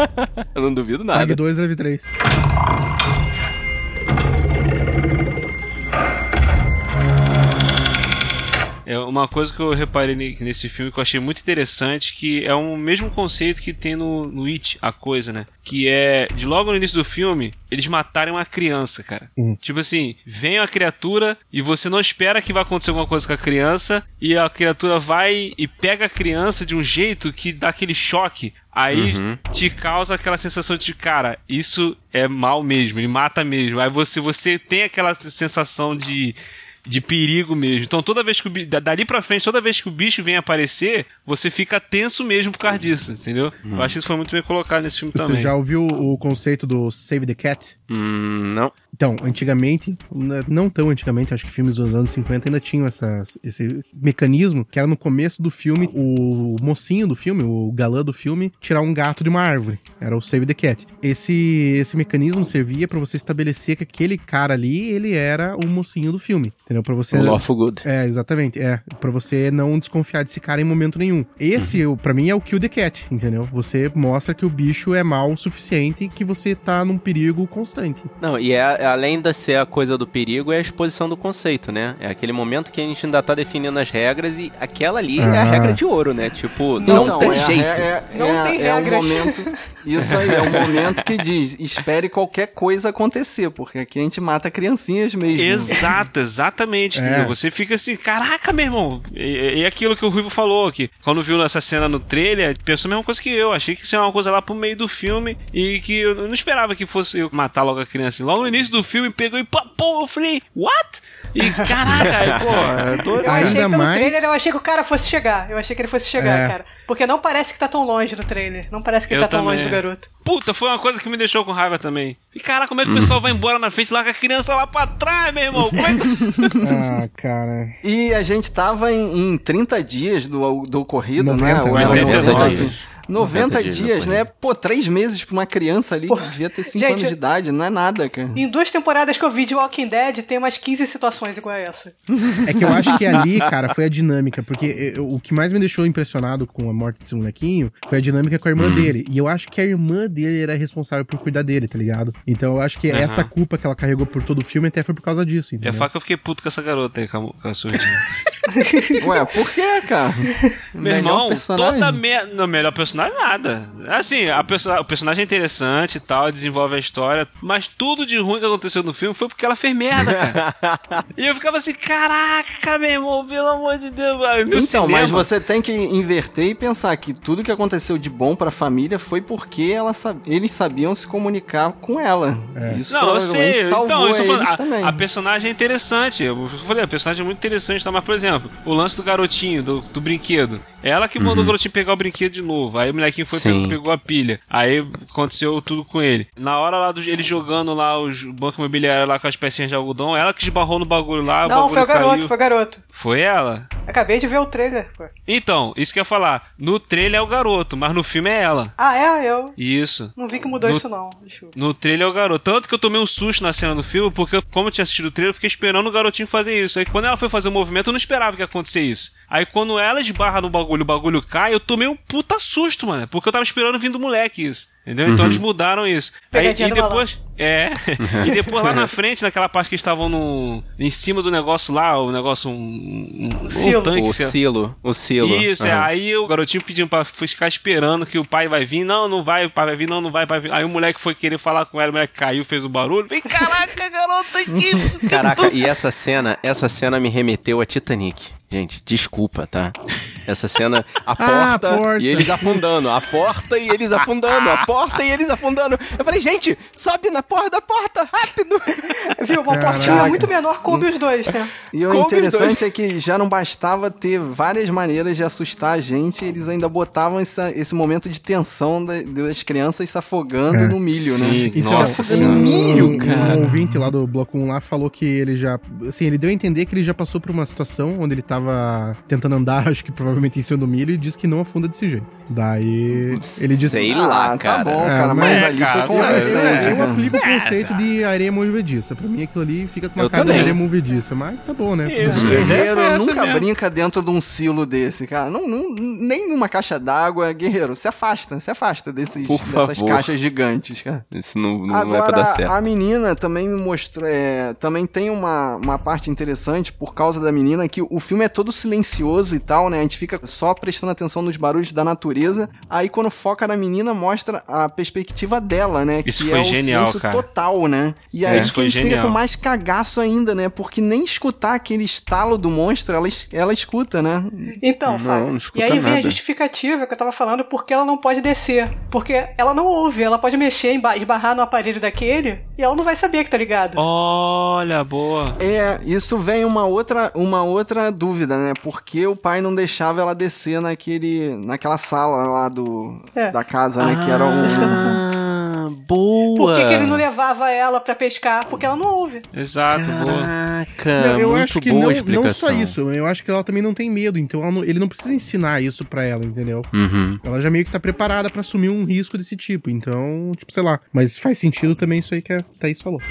Eu não duvido
Pague
nada.
2, leve 3.
É uma coisa que eu reparei ne- nesse filme que eu achei muito interessante, que é o mesmo conceito que tem no, no It, a coisa, né? Que é, de logo no início do filme, eles matarem uma criança, cara.
Hum.
Tipo assim, vem a criatura e você não espera que vai acontecer alguma coisa com a criança, e a criatura vai e pega a criança de um jeito que dá aquele choque. Aí te causa aquela sensação de, cara, isso é mal mesmo, ele mata mesmo. Aí você, você tem aquela sensação de de perigo mesmo. Então toda vez que o bi- da- dali pra frente, toda vez que o bicho vem aparecer, você fica tenso mesmo por causa disso, entendeu? Eu acho que isso foi muito bem colocado nesse filme
Você
também.
já ouviu o conceito do Save the Cat?
Hum, não.
Então, antigamente, n- não tão antigamente, acho que filmes dos anos 50 ainda tinham essa, esse mecanismo, que era no começo do filme, o mocinho do filme, o galã do filme, tirar um gato de uma árvore. Era o Save the Cat. Esse, esse mecanismo servia pra você estabelecer que aquele cara ali, ele era o mocinho do filme. Entendeu? Pra você.
O Lawful Good.
É, exatamente. É, Pra você não desconfiar desse cara em momento nenhum. Esse,
Uhum.
o pra mim, é o Kill the Cat, entendeu? Você mostra que o bicho é mal o suficiente e que você tá num perigo constante.
Não, e é, além de ser a coisa do perigo, é a exposição do conceito, né? É aquele momento que a gente ainda tá definindo as regras e aquela ali é a
Ah.
regra de ouro, né? Tipo, não,
Então,
tem
é
jeito.
re- É,
Não
é-
tem
é um
regras.
momento. Isso aí, é um momento que diz: espere qualquer coisa acontecer, porque aqui a gente mata criancinhas mesmo.
Exato, exatamente,
É.
Você fica assim, caraca, meu irmão. E, e aquilo que o Ruivo falou, que quando viu essa cena no trailer, pensou a mesma coisa que eu. Achei que isso era uma coisa lá pro meio do filme e que eu não esperava que fosse eu matar logo a criança. Logo no início do filme pegou e pô, eu falei, what? E caraca, pô, eu tô.
Eu achei
Ainda
pelo
mais-
trailer, eu achei que o cara fosse chegar. Eu achei que ele fosse chegar,
É.
cara. Porque não parece que tá tão longe no trailer. Não parece que ele
Eu
tá tão
também.
longe do garoto.
Puta, foi uma coisa que me deixou com raiva também. E caraca, como é que o pessoal vai embora na frente lá com a criança lá pra trás, meu irmão? Como é que.
Ah, cara.
E a gente tava em, em 30 dias do, do ocorrido,
90,
né? Ou era
90
90
dias.
Dias. 90
90 dias
né? Pô, três meses pra uma criança ali que devia ter 5
gente,
anos de idade, não é nada, cara.
Em duas temporadas que eu vi de Walking Dead, tem umas 15 situações igual a essa.
É que eu acho que ali, cara, foi a dinâmica, porque eu- o que mais me deixou impressionado com a morte desse molequinho foi a dinâmica com a irmã dele. E eu acho que a irmã dele era responsável por cuidar dele, tá ligado? Então eu acho que essa culpa que ela carregou por todo o filme até foi por causa disso,
É
entendeu?
fato que eu fiquei puto com essa garota aí, com a, com a surdinha.
Ué, por quê, cara?
Meu
Melhor
irmão,
personagem.
toda merda. Não, melhor personagem nada. Assim, a perso- o personagem é interessante e tal, desenvolve a história, mas tudo de ruim que aconteceu no filme foi porque ela fez merda, cara. e eu ficava assim, caraca, meu irmão, pelo amor de Deus. No
Então,
cinema,
mas você tem que inverter e pensar que tudo que aconteceu de bom pra família foi porque ela sab- eles sabiam se comunicar com ela. Isso
Não, eu
provavelmente
sei.
salvou
Então, eu falando,
eles
a,
também.
a personagem é interessante. Eu falei, a personagem é muito interessante, tá? mas, por exemplo, o lance do garotinho, do, do brinquedo. Ela que mandou o garotinho pegar o brinquedo de novo. Aí o molequinho foi pegou, pegou a pilha. Aí aconteceu tudo com ele. Na hora lá do ele jogando lá os banco imobiliário lá com as pecinhas de algodão, ela que esbarrou no bagulho lá, o
não,
bagulho
foi o garoto,
caiu.
foi o garoto.
Foi ela?
Acabei de ver o trailer. pô.
Então, isso que eu ia falar. No trailer é o garoto, mas no filme é ela.
Ah, é? Eu
Isso.
não vi que mudou
No-
isso, não.
No trailer é o garoto. Tanto que eu tomei um susto na cena do filme, porque como eu tinha assistido o trailer, eu fiquei esperando o garotinho fazer isso. Aí quando ela foi fazer o movimento, eu não esperava que ia acontecer isso. Aí quando ela esbarra no bagulho, o bagulho cai, eu tomei um puta susto, mano. Porque eu tava esperando vindo do moleque isso. Entendeu? Então eles mudaram isso. Aí, e depois. É. e depois lá na frente, naquela parte que eles estavam no. em cima do negócio lá, o negócio. Um, um, um
Silo.
tanque.
O
sei
silo, o silo.
Isso, é.
Aham.
Aí o garotinho pedindo pra ficar esperando que o pai vai vir. Não, não vai, o pai vai vir, não, não vai, vir. Aí o moleque foi querer falar com ela, o moleque caiu, fez o barulho. Vem, caraca, garota aqui.
Caraca, e essa cena, essa cena me remeteu a Titanic. Gente, desculpa, tá? Essa cena, a porta,
Ah, a porta.
e eles afundando, a porta e eles afundando, a porta e eles afundando. Eu falei, gente, sobe na porta da porta, rápido!
Viu? Uma
Caraca.
portinha muito menor coube os dois, né?
E o interessante é que já não bastava ter várias maneiras de assustar a gente, eles ainda botavam essa- esse momento de tensão da- das crianças se afogando
É.
no milho, né?
Sim,
Então,
nossa
um-
senhora.
um, um ouvinte lá do Bloco 1 lá falou que ele já. Assim, ele deu a entender que ele já passou por uma situação onde ele tava tentando andar, acho que provavelmente em cima do milho, e disse que não afunda desse jeito. Daí ele disse.
Sei
Ah, tá
cara.
bom,
É,
cara, mas,
mas-
ali
cara,
foi
Eu,
convincente.
eu, eu
cara.
aplico o conceito de areia movediça. Pra mim, aquilo ali fica com uma
Eu
cara
também.
de areia movediça. Mas tá bom, né?
Isso.
Guerreiro
É
nunca
mesmo.
brinca dentro de um silo desse, cara. Não, não- nem numa caixa d'água. Guerreiro, se afasta, se afasta desses, dessas caixas gigantes, cara.
Isso não, não
Agora,
é pra dar certo.
a menina também me mostrou. é, também tem uma, uma parte interessante por causa da menina que o filme é todo silencioso e tal, né? A gente fica só prestando atenção nos barulhos da natureza. Aí quando foca na menina, mostra a perspectiva dela, né?
Isso
que
foi
é o
genial,
silêncio
cara.
total, né? E aí
Isso
que a gente fica com mais cagaço ainda, né? Porque nem escutar aquele estalo do monstro, ela, ela escuta, né?
Então,
Não,
Fábio.
não
E
escuta
aí vem a
nada.
justificativa que eu tava falando porque ela não pode descer. Porque ela não ouve, ela pode mexer, esbarrar no aparelho daquele e ela não vai saber que tá ligado.
Olha, boa.
É, isso vem uma outra, uma outra dúvida, né? Por que o pai não deixava ela descer naquele, naquela sala lá do,
É.
da casa, né? que era um...
Ah, boa!
Por que, que ele não levava ela pra pescar? Porque ela não ouve.
Exato, boa.
Caraca,
Não, eu
muito
acho que
boa
não, não só isso, eu acho que ela também não tem medo, então não- ele não precisa ensinar isso pra ela, entendeu?
Uhum.
Ela já meio que tá preparada pra assumir um risco desse tipo, então, tipo, sei lá. Mas faz sentido também isso aí que a Thaís falou.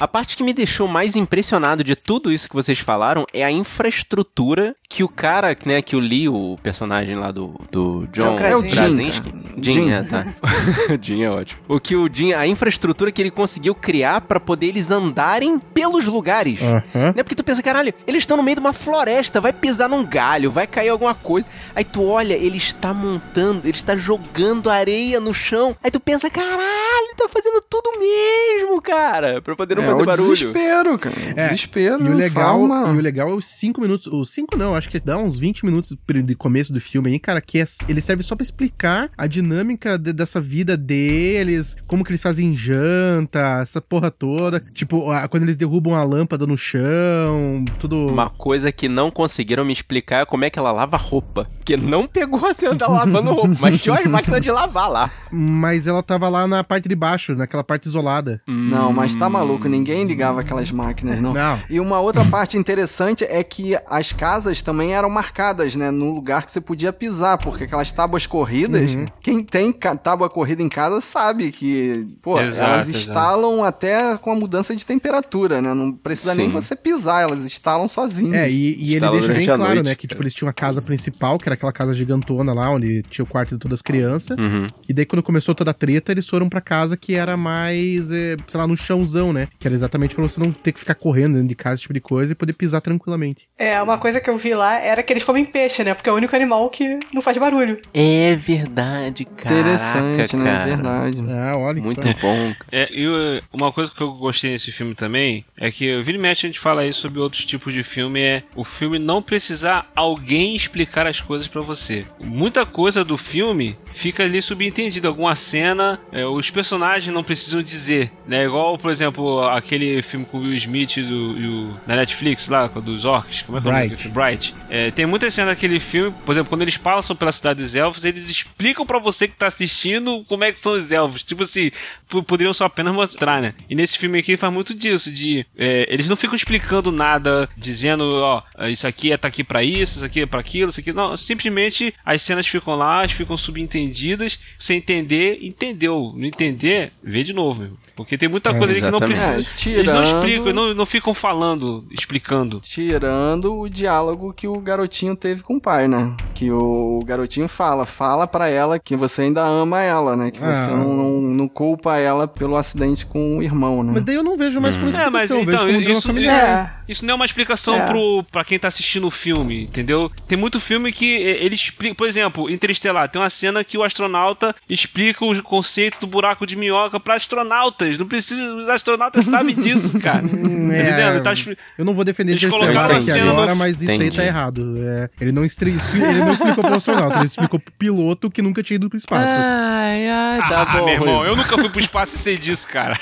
A parte que me deixou mais impressionado de tudo isso que vocês falaram é a infraestrutura que o cara, né, que o Lee, o personagem lá do, do John
John Krasinski.
Krasinski. Jim,
Jim.
é, tá. Jim é ótimo. O que o Jim, a infraestrutura que ele conseguiu criar pra poder eles andarem pelos lugares.
Aham.
Né? Porque tu pensa, caralho, eles estão no meio de uma floresta, vai pisar num galho, vai cair alguma coisa. Aí tu olha, ele está montando, ele está jogando areia no chão. Aí tu pensa, caralho, ele tá fazendo tudo mesmo, cara, pra poder não
É
fazer
o
barulho.
desespero, cara.
É,
desespero.
E o legal, e o legal é os cinco minutos. Os cinco não, acho que dá uns 20 minutos de começo do filme aí, cara, que é, ele serve só pra explicar a dinâmica de, dessa vida deles, como que eles fazem janta, essa porra toda. Tipo, a, quando eles derrubam a lâmpada no chão, tudo.
Uma coisa que não conseguiram me explicar é como é que ela lava roupa. Porque não pegou a cena dela lavando roupa, mas tinha uma máquina de lavar lá.
Mas ela tava lá na parte de baixo, naquela parte isolada.
Não, mas tá maluco, ninguém ligava aquelas máquinas, não.
Não.
E uma outra parte interessante é que as casas também eram marcadas, né, no lugar que você podia pisar, porque aquelas tábuas corridas, quem tem tábua corrida em casa sabe que, pô,
Exato,
elas
exato.
instalam até com a mudança de temperatura, né? Não precisa nem
Sim.
você pisar, elas instalam sozinhas.
É, e, e ele deixa bem claro,
noite.
né? Que tipo, eles tinham a casa principal, que era aquela casa gigantona lá, onde tinha o quarto de todas as crianças.
Uhum.
E daí, quando começou toda a treta, eles foram pra casa que era mais, é, sei lá, no chãozão, né? Que era exatamente pra você não ter que ficar correndo dentro de casa, esse tipo de coisa, e poder pisar tranquilamente.
É, uma coisa que eu vi lá era que eles comem peixe, né? Porque é o único animal que não faz barulho.
É verdade, cara.
Interessante, né?
Cara.
Verdade.
Ah, olha
Muito
só.
bom.
É, e uma coisa que eu gostei nesse filme também é que o vira e mexe a gente fala aí sobre outros tipos de filme é o filme não precisar alguém explicar as coisas pra você. Muita coisa do filme fica ali subentendida, alguma cena, é, os personagens não precisam dizer, né? Igual, por exemplo, aquele filme com o Will Smith e o, e o- na Netflix lá, dos orcs, como é que é o nome
Bright.
É, tem muita cena daquele filme, por exemplo, quando eles passam pela cidade dos elfos, eles explicam pra você que tá assistindo como é que são os elfos. Tipo assim, poderiam só apenas mostrar, né? E nesse filme aqui faz muito disso, de é, eles não ficam explicando nada, dizendo, ó, isso aqui é tá aqui pra isso, isso aqui é pra aquilo, isso aqui. Não, simplesmente as cenas ficam lá, elas ficam subentendidas, sem entender, entendeu. Não entender, vê de novo, meu. Porque tem muita
É,
coisa ali que não precisa.
É,
eles não
tirando-
explicam, não, não ficam falando, explicando.
Tirando o diálogo que o garotinho teve com o pai, né? Que o garotinho fala, fala pra ela que você ainda ama ela, né? Que você
Ah.
não, não, não culpa ela pelo acidente com o irmão, né?
Mas daí eu não vejo mais como
É,
explicação,
mas
eu vejo
então,
como drama
isso,
familiar.
Isso não é uma explicação
É.
pro, pra quem tá assistindo o filme, entendeu? Tem muito filme que ele explica, por exemplo, Interestelar, tem uma cena que o astronauta explica o conceito do buraco de minhoca pra astronautas. Não precisa, os astronautas sabem disso, cara. tá
É,
tá expli-
Eu não vou defender
Eles
Interestelar
colocaram
aqui agora,
no-
mas isso aí
Entendi.
tá errado. É, ele, não estre... ele não explicou pro astronauta, ele explicou pro piloto que nunca tinha ido pro espaço.
Ai, ai, tá
ah,
bom.
meu irmão, eu nunca fui pro espaço e sei disso, cara.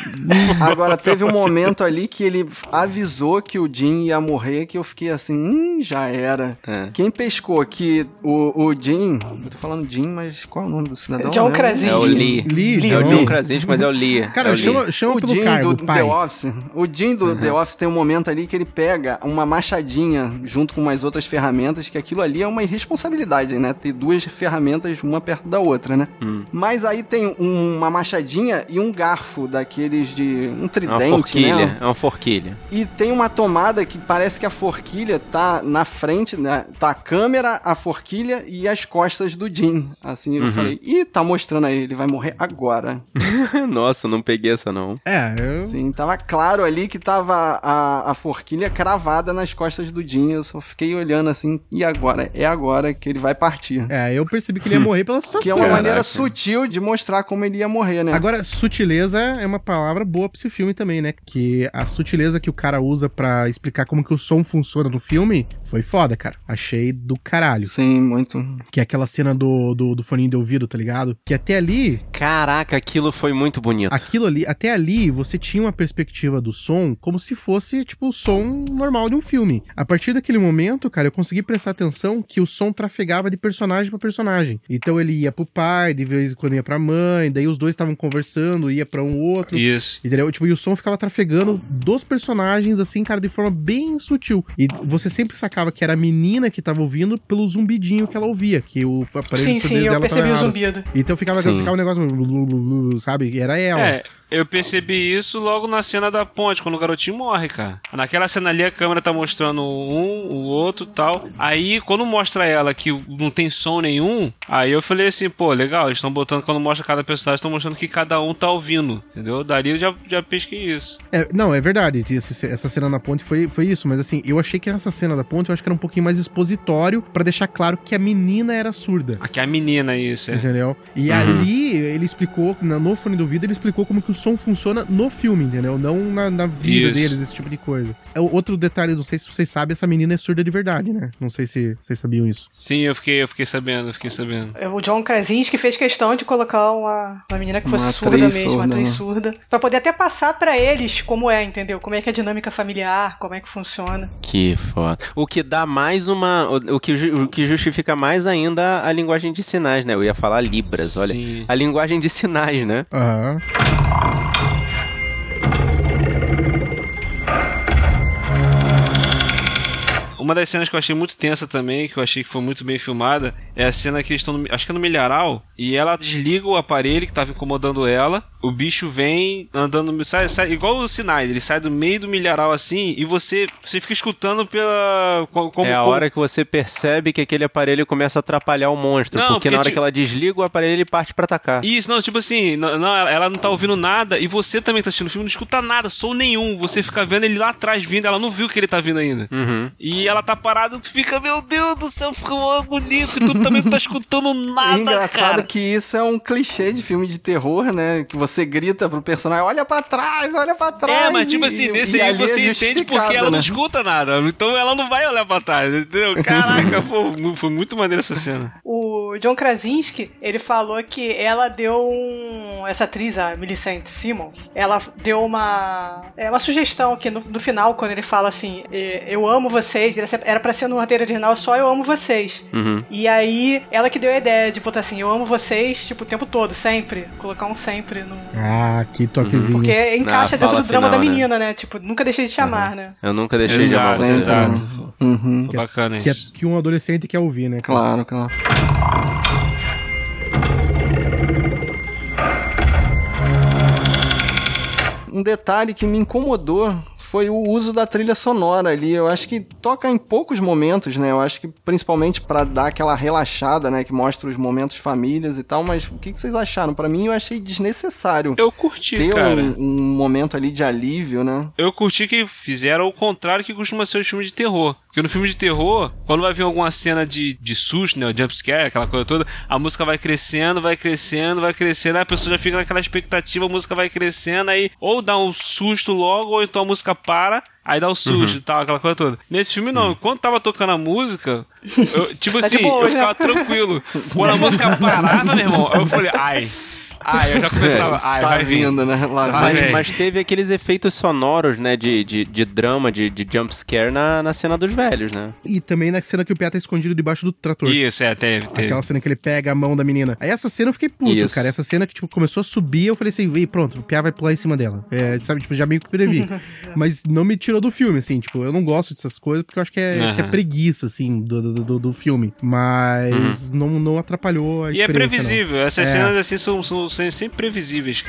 Agora, teve um momento ali que ele avisou que o Jim ia morrer, que eu fiquei assim, hum, já era.
É.
Quem pescou que o, o Jim, eu tô falando Jim, mas qual é o nome do cidadão?
John
né?
Krasinski.
É o Lee.
Lee,
é o. John Krasinski, mas é o Lee.
Cara,
é o Lee.
chama, chama
o
pelo
Jim
cargo,
do
pai.
The Office. O Jim do The Office tem um momento ali que ele pega uma machadinha junto com umas outras ferramentas, que aquilo ali é uma irresponsabilidade, né? Ter duas ferramentas uma perto da outra, né?
Hum.
Mas aí tem um- uma machadinha e um garfo daqueles de um
É
tridente,
uma forquilha.
né?
É uma forquilha.
E tem uma tomada que parece que a forquilha tá na frente, né? Tá a câmera, a forquilha e as costas do Jim. Assim, eu
Uhum.
falei, ih, tá mostrando aí, ele vai morrer agora.
Nossa, não peguei essa não.
É, eu...
Sim, tava claro ali que tava a, a forquilha cravada nas costas do Jim. Eu só fiquei olhando assim, e agora? É agora que ele vai partir.
É, eu percebi que ele ia morrer pela situação.
Que é uma
Caraca.
maneira sutil de mostrar como ele ia morrer, né?
Agora, sutileza é uma palavra boa pra esse filme também, né? Que a sutileza que o cara usa pra explicar como que o som funciona no filme foi foda, cara. Achei do caralho.
Sim, muito.
Que é aquela cena do, do, do foninho de ouvido, tá ligado? Que até ali,
Caraca, aquilo foi muito bonito.
aquilo ali, até ali, você tinha uma perspectiva do som como se fosse, tipo, o som normal de um filme. A partir daquele momento, cara, eu consegui prestar atenção que o som trafegava de personagem pra personagem. Então ele ia pro pai, de vez em quando ia pra mãe, daí os dois estavam conversando, ia pra um outro.
Isso.
Entendeu? Tipo, e o som ficava trafegando dos personagens, assim, cara, de forma bem sutil. E você sempre sacava que era a menina que tava ouvindo pelo zumbidinho que ela ouvia, que o aparelho
Sim,
de
sim,
surdez
eu
dela
percebi
tava
o
errado.
zumbido.
Então ficava,
Sim.
ficava um negócio, sabe? Era ela.
É, eu percebi isso logo na cena da ponte, quando o garotinho morre, cara. Naquela cena ali a câmera tá mostrando um, o outro tal. Aí, quando mostra ela que não tem som nenhum, aí eu falei assim, pô, legal, eles estão botando, quando mostra cada personagem, estão mostrando que cada um tá ouvindo, entendeu? Dali eu já, já pesquei isso.
É, não, é verdade. Essa cena na ponte foi, foi isso, mas assim, eu achei que nessa cena da ponte, eu acho que era um pouquinho mais expositório pra deixar claro que a menina era surda.
Aqui é a menina, isso, é.
Entendeu? E ali ele explicou, na- no fone do ouvido, ele explicou como que o som funciona no filme, entendeu? Não na, na vida
Isso.
deles, esse tipo de coisa. É, Outro detalhe, não sei se vocês sabem, essa menina é surda de verdade, né? Não sei se vocês sabiam isso.
Sim, eu fiquei, eu fiquei sabendo, eu fiquei sabendo.
O John Krasinski fez questão de colocar uma, uma menina que fosse
Uma
surda mesmo, uma
surda,
atriz
né?
surda. Pra poder até passar pra eles como é, entendeu? Como é que é a dinâmica familiar, como é que funciona.
Que foda. O que dá mais uma. O, o que, o que justifica mais ainda a linguagem de sinais, né? Eu ia falar Libras, olha.
Sim.
A linguagem de sinais, né?
Aham.
Uma das cenas que eu achei muito tensa também, que eu achei que foi muito bem filmada, é a cena que eles estão, no- acho que é no milharal, e ela desliga o aparelho que tava incomodando ela, o bicho vem andando, sai, sai igual o sinais, ele sai do meio do milharal assim, e você, você fica escutando pela... co- Como,
é a
como-
hora que você percebe que aquele aparelho começa a atrapalhar o monstro.
Não,
porque,
porque
na hora que ela desliga o aparelho, ele parte pra atacar.
Isso, não, tipo assim, não, não, ela ela não tá ouvindo nada, e você também tá assistindo o filme, não escuta nada, som nenhum, você fica vendo ele lá atrás vindo, ela não viu que ele tá vindo ainda.
Uhum.
E ela tá parada, tu fica, meu Deus do céu, fica mó bonito, e tu também não tá escutando nada,
E engraçado
cara.
que isso é um clichê de filme de terror, né? Que você grita pro personagem, olha pra trás, olha pra trás.
É, mas tipo assim,
e-
nesse
e
aí
é
você entende porque ela
justificado,
não
né?
escuta nada. Então ela não vai olhar pra trás, entendeu? Caraca, mu- foi muito maneiro essa cena.
O John Krasinski, ele falou que ela deu um. Essa atriz, a Millicent Simmons, ela deu uma. É uma sugestão que no, no final, quando ele fala assim, "Eh, eu amo vocês, era pra ser no roteiro original só eu amo vocês.
Uhum.
E aí, ela que deu a ideia de botar assim, eu amo vocês, tipo, o tempo todo, sempre. Colocar um sempre no.
Ah, que toquezinho.
Porque encaixa
Na
dentro do drama
final,
da
né?
menina, né? Tipo, nunca deixei de chamar, né?
Eu nunca deixei de amar
Exato,
você.
sempre,
exato.
né? Uhum.
Foi bacana
Que, é,
isso.
que um adolescente quer ouvir, né?
Claro, claro. Um detalhe que me incomodou foi o uso da trilha sonora ali. Eu acho que toca em poucos momentos, né? Eu acho que principalmente pra dar aquela relaxada, né? Que mostra os momentos famílias e tal. Mas o que que vocês acharam? Pra mim, eu achei desnecessário
Eu curti,
ter
cara.
um, um momento ali de alívio, né?
Eu curti que fizeram o contrário que costuma ser os filmes de terror. Porque no filme de terror, quando vai vir alguma cena de, de susto, né? O jumpscare, aquela coisa toda, a música vai crescendo, vai crescendo, vai crescendo, aí a pessoa já fica naquela expectativa, a música vai crescendo, aí ou dá um susto logo, ou então a música para. Aí dá o susto e tal, aquela coisa toda. Nesse filme, não. Quando tava tocando a música, eu- tipo
Tá
assim,
boa,
eu
né?
ficava tranquilo. Quando a música parava, meu irmão, eu falei, ai. Ai, eu já começava. Ai,
tá
vai vir.
vindo, né? Lá
Tá.
Mas, mas teve aqueles efeitos sonoros, né, de, de, de drama, de, de jumpscare na, na cena dos velhos, né?
E também na cena que o Pia tá escondido debaixo do trator.
Isso, é, teve, teve.
Aquela cena que ele pega a mão da menina. Aí essa cena eu fiquei puto,
Isso.
cara. Essa cena que, tipo, começou a subir, eu falei assim, "Ei, pronto, o Pia vai pular em cima dela. É, sabe, tipo, já meio que previ. Mas não me tirou do filme, assim, tipo, eu não gosto dessas coisas porque eu acho que é, que é preguiça, assim, do, do, do, do filme. Mas não, não atrapalhou a
E é
experiência, não.
previsível. Essas
É.
cenas assim são, são sempre sempre previsíveis.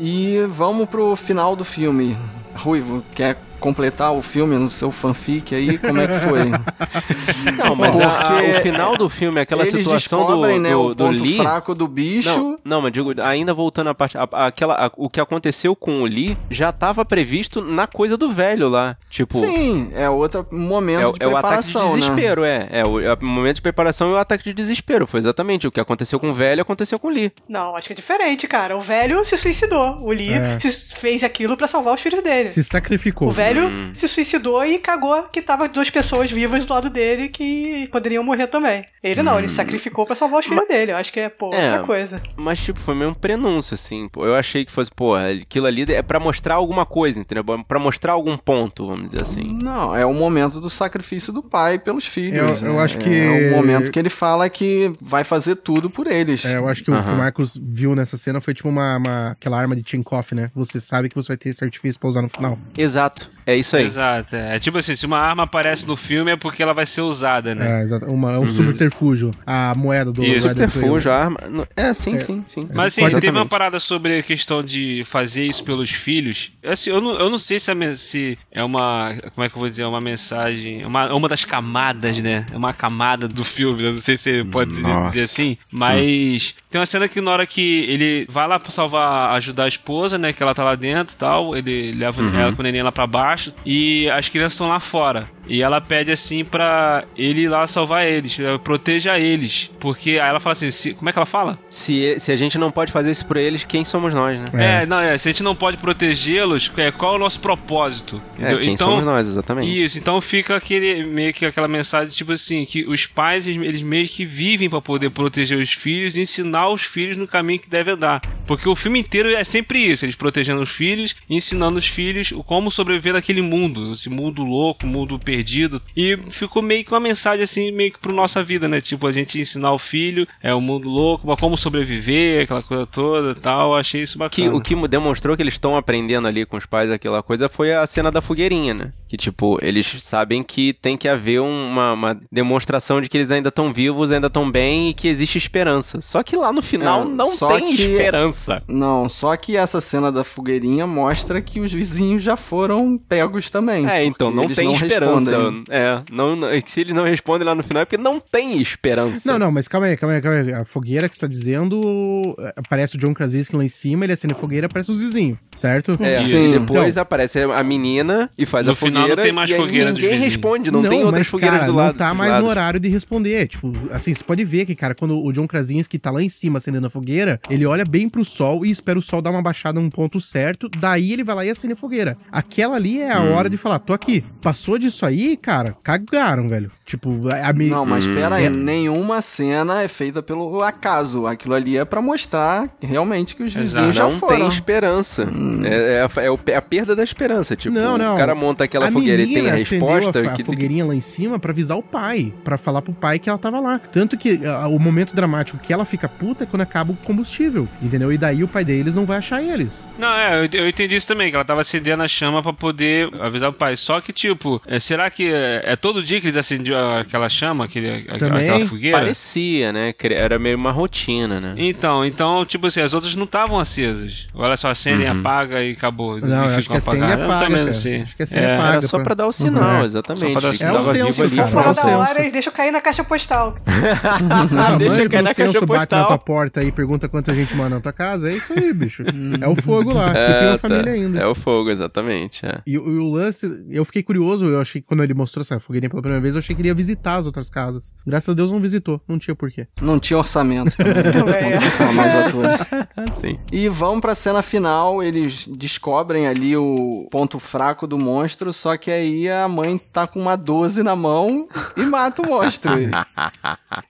E vamos pro final do filme. Ruivo, quer completar o filme no seu fanfic aí? Como é que foi?
Não, mas a- a-
Porque
o final do filme, aquela
Eles
situação do,
né,
do,
o
do
ponto
Lee...
fraco do bicho.
Não, não, mas digo, ainda voltando à parte. a- aquela, a- o que aconteceu com o Lee já estava previsto na coisa do velho lá. Tipo.
Sim, é outro momento de
É, o- é o ataque de
preparação, né?
desespero, é. É o, é o momento de preparação e o ataque de desespero. Foi exatamente o que aconteceu com o velho, aconteceu com o Lee.
Não, acho que é diferente, cara. O velho se suicidou. O Lee
É.
se- fez aquilo pra salvar os filhos dele.
Se sacrificou.
O velho se suicidou e cagou que tava duas pessoas vivas do lado dele que poderiam morrer também. Ele não, ele se sacrificou pra salvar os filhos dele. Eu acho que é, pô,
É.
outra coisa.
Mas, tipo, foi meio um prenúncio, assim. Pô. Eu achei que fosse, pô, aquilo ali é pra mostrar alguma coisa, entendeu? Pra mostrar algum ponto, vamos dizer assim.
Não, é o momento do sacrifício do pai pelos filhos.
Eu- eu
né?
acho que-
É o momento que ele fala que vai fazer tudo por eles.
É, eu acho que o que o. Marcos viu nessa cena foi tipo uma, uma- aquela arma de Tinkoff, né? Você sabe que você vai ter esse artifício pra usar no final.
Exato. É isso aí.
Exato. É. É tipo assim, se uma arma aparece no filme é porque ela vai ser usada, né?
É, exato. Uma, um subterfúgio. A moeda do
Isso.
Subterfúgio, a arma. É, sim, sim, sim.
Mas assim,
Exatamente.
teve uma parada sobre a questão de fazer isso pelos filhos. Assim, eu, não, eu não sei se, a men- se é uma. Como é que eu vou dizer? Uma mensagem. Uma, uma das camadas, né? É uma camada do filme. Eu não sei se pode dizer-
Nossa.
dizer assim. Mas Tem uma cena que na hora que ele vai lá pra salvar, ajudar a esposa, né? Que ela tá lá dentro e tal. Ele leva ela com o neném lá pra baixo. E as crianças estão lá fora. E ela pede assim pra ele ir lá salvar eles, eh, proteja eles. Porque aí ela fala assim: se- como é que ela fala?
Se, se a gente não pode fazer isso por eles, quem somos nós, né?
É, não, é, se a gente não pode protegê-los, é, qual é o nosso propósito?
É, quem somos nós, exatamente.
Isso, então fica aquele meio que aquela mensagem tipo assim, que os pais eles, meio que vivem pra poder proteger os filhos e ensinar os filhos no caminho que deve andar. Porque o filme inteiro é sempre isso, eles protegendo os filhos, ensinando os filhos o como sobreviver naquele mundo, esse mundo louco, mundo perdido. E ficou meio que uma mensagem assim, meio que pro nossa vida, né? Tipo, a gente ensinar o filho, é o mundo louco, mas como sobreviver, aquela coisa toda, e tal. Achei isso
Que,
bacana.
o que demonstrou que eles estão aprendendo ali com os pais aquela coisa foi a cena da fogueirinha, né? Que, tipo, eles sabem que tem que haver uma, uma demonstração de que eles ainda estão vivos, ainda estão bem e que existe esperança. Só que lá no final
É,
não
só
tem
que-
esperança.
Não, só que essa cena da fogueirinha mostra que os vizinhos já foram pegos também.
É, então não tem esperança.
respondem.
É, não, não- se eles não respondem lá no final é porque não tem esperança.
Não, não, mas calma aí, calma aí, calma aí. A fogueira que você tá dizendo, eh, aparece o John Krasinski lá em cima, ele acende a fogueira, aparece os vizinhos, certo?
É,
Sim.
e depois
Então,
aparece a menina e faz
No
a
final
fogueira
não tem mais
e
fogueira
ninguém
vizinhos.
responde, não, tem outras
mas,
fogueiras
cara,
do lado.
não tá mais no horário de responder. Tipo, assim, você pode ver que, cara, quando o John Krasinski tá lá em cima acendendo a fogueira, ele olha bem pro sol e espera o sol dar uma baixada num ponto certo, daí ele vai lá e acende a fogueira. Aquela ali é a
Hum.
hora de falar, tô aqui. Passou disso aí, cara, cagaram, velho. Tipo, a, me-
Não, mas pera aí,
É.
nenhuma cena é feita pelo acaso. Aquilo ali é pra mostrar realmente que os vizinhos
Exato.
já
não
foram.
tem esperança. É, é a, é o- é a perda da esperança. Tipo,
Não, não.
o cara monta aquela
a
fogueira tem a
acendeu
resposta.
a, a
que,
fogueirinha lá em cima pra avisar o pai, pra falar pro pai que ela tava lá. Tanto que ah, o momento dramático que ela fica puta é quando acaba o combustível, entendeu? E daí o pai deles não vai achar eles.
Não, é, eu, eu entendi isso também, que ela tava acendendo a chama pra poder avisar o pai. Só que, tipo, é, será que é, é todo dia que eles acendiam aquela chama, aquele, aquela-
Também
aquela fogueira?
Parecia, né? Era meio uma rotina, né?
Então, então, tipo assim, as outras não estavam acesas. Olha só, acende, apaga e acabou.
Não,
e
acho que acende e.
Eu
apaga, cara. Acho que acende e
É,
apaga.
Só pra dar o sinal,
Uhum.
exatamente.
Só pra dar o sinal.
É o
vivo
senso,
ali, né?
É o
da hora, eles deixam cair na caixa postal.
Ah,
Deixa cair na caixa
bate na
postal.
tua porta aí e pergunta quanta gente mora na tua casa, é isso aí, bicho. é o fogo lá, que tem uma
É, tá.
família ainda.
É o fogo, exatamente. é.
E, o- e o lance, eu fiquei curioso, eu achei que quando ele mostrou essa fogueirinha pela primeira vez, eu achei que ele ia visitar as outras casas. Graças a Deus não visitou, não tinha porquê.
Não tinha orçamento também.
Também, é.
Contratar mais atores.
Sim.
E vão pra cena final, eles descobrem ali o ponto fraco do monstro, só que aí a mãe tá com uma 12 na mão e mata o monstro.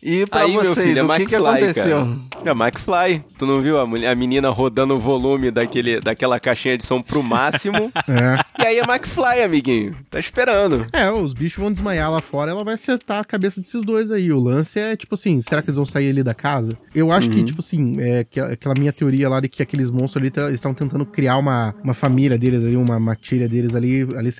E pra
Aí,
vocês,
filho, é
o que, que aconteceu?
cara. É McFly. Tu não viu a, mulher- a menina rodando o volume daquele, daquela caixinha de som pro máximo?
É.
e aí é McFly, amiguinho. Tá esperando.
É, os bichos vão desmaiar lá fora, ela vai acertar a cabeça desses dois aí. O lance é, tipo assim, será que eles vão sair ali da casa? Eu acho que, tipo assim, é que- aquela minha teoria lá de que aqueles monstros ali tá- estão tentando criar uma, uma família deles ali, uma matilha deles ali, ali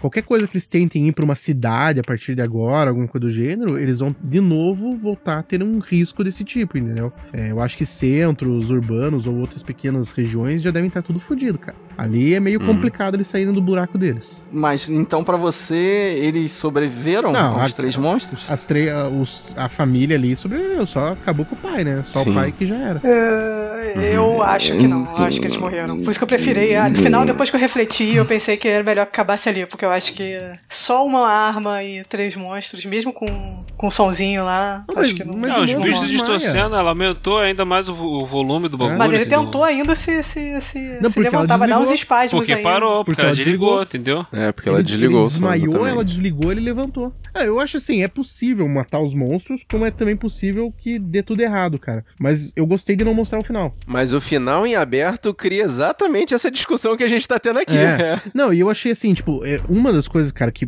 Qualquer coisa que eles tentem ir pra uma cidade a partir de agora, alguma coisa do gênero, eles vão de novo voltar a ter um risco desse tipo, entendeu? É, eu acho que centros urbanos ou outras pequenas regiões já devem estar tudo fodido, cara. Ali é meio complicado eles saírem do buraco deles.
Mas então pra você, eles sobreviveram
Não,
aos
a-
três monstros?
As três, a, os- a família ali sobreviveu, só acabou com o pai, né? Só
Sim.
o pai que já era.
É, Eu acho que não, eu acho que eles morreram. Por isso que eu preferi. ah, No final, depois que eu refleti, eu pensei que era melhor que acabasse ali, porque eu acho que só uma arma e três monstros, mesmo com, com sonzinho lá,
Não,
acho
mas-
que não.
mas
Não, os bichos
desmaia.
distorcendo, ela aumentou ainda mais o, o volume do bagulho.
Mas ele tentou ainda se, se, se,
Não,
se levantar, vai dar uns
desligou.
espasmos
Porque
aí.
parou, porque,
Porque
ela
ela
desligou,
desligou.
entendeu?
É, porque ela
ele,
desligou.
ele desmaiou, ela desligou, ele levantou. Ah, eu acho assim, é possível matar os monstros, como é também possível que dê tudo errado, cara. Mas eu gostei de não mostrar o final.
Mas o final em aberto cria exatamente essa discussão que a gente tá tendo aqui.
É. Não, e eu achei assim, tipo, é, uma das coisas, cara, que.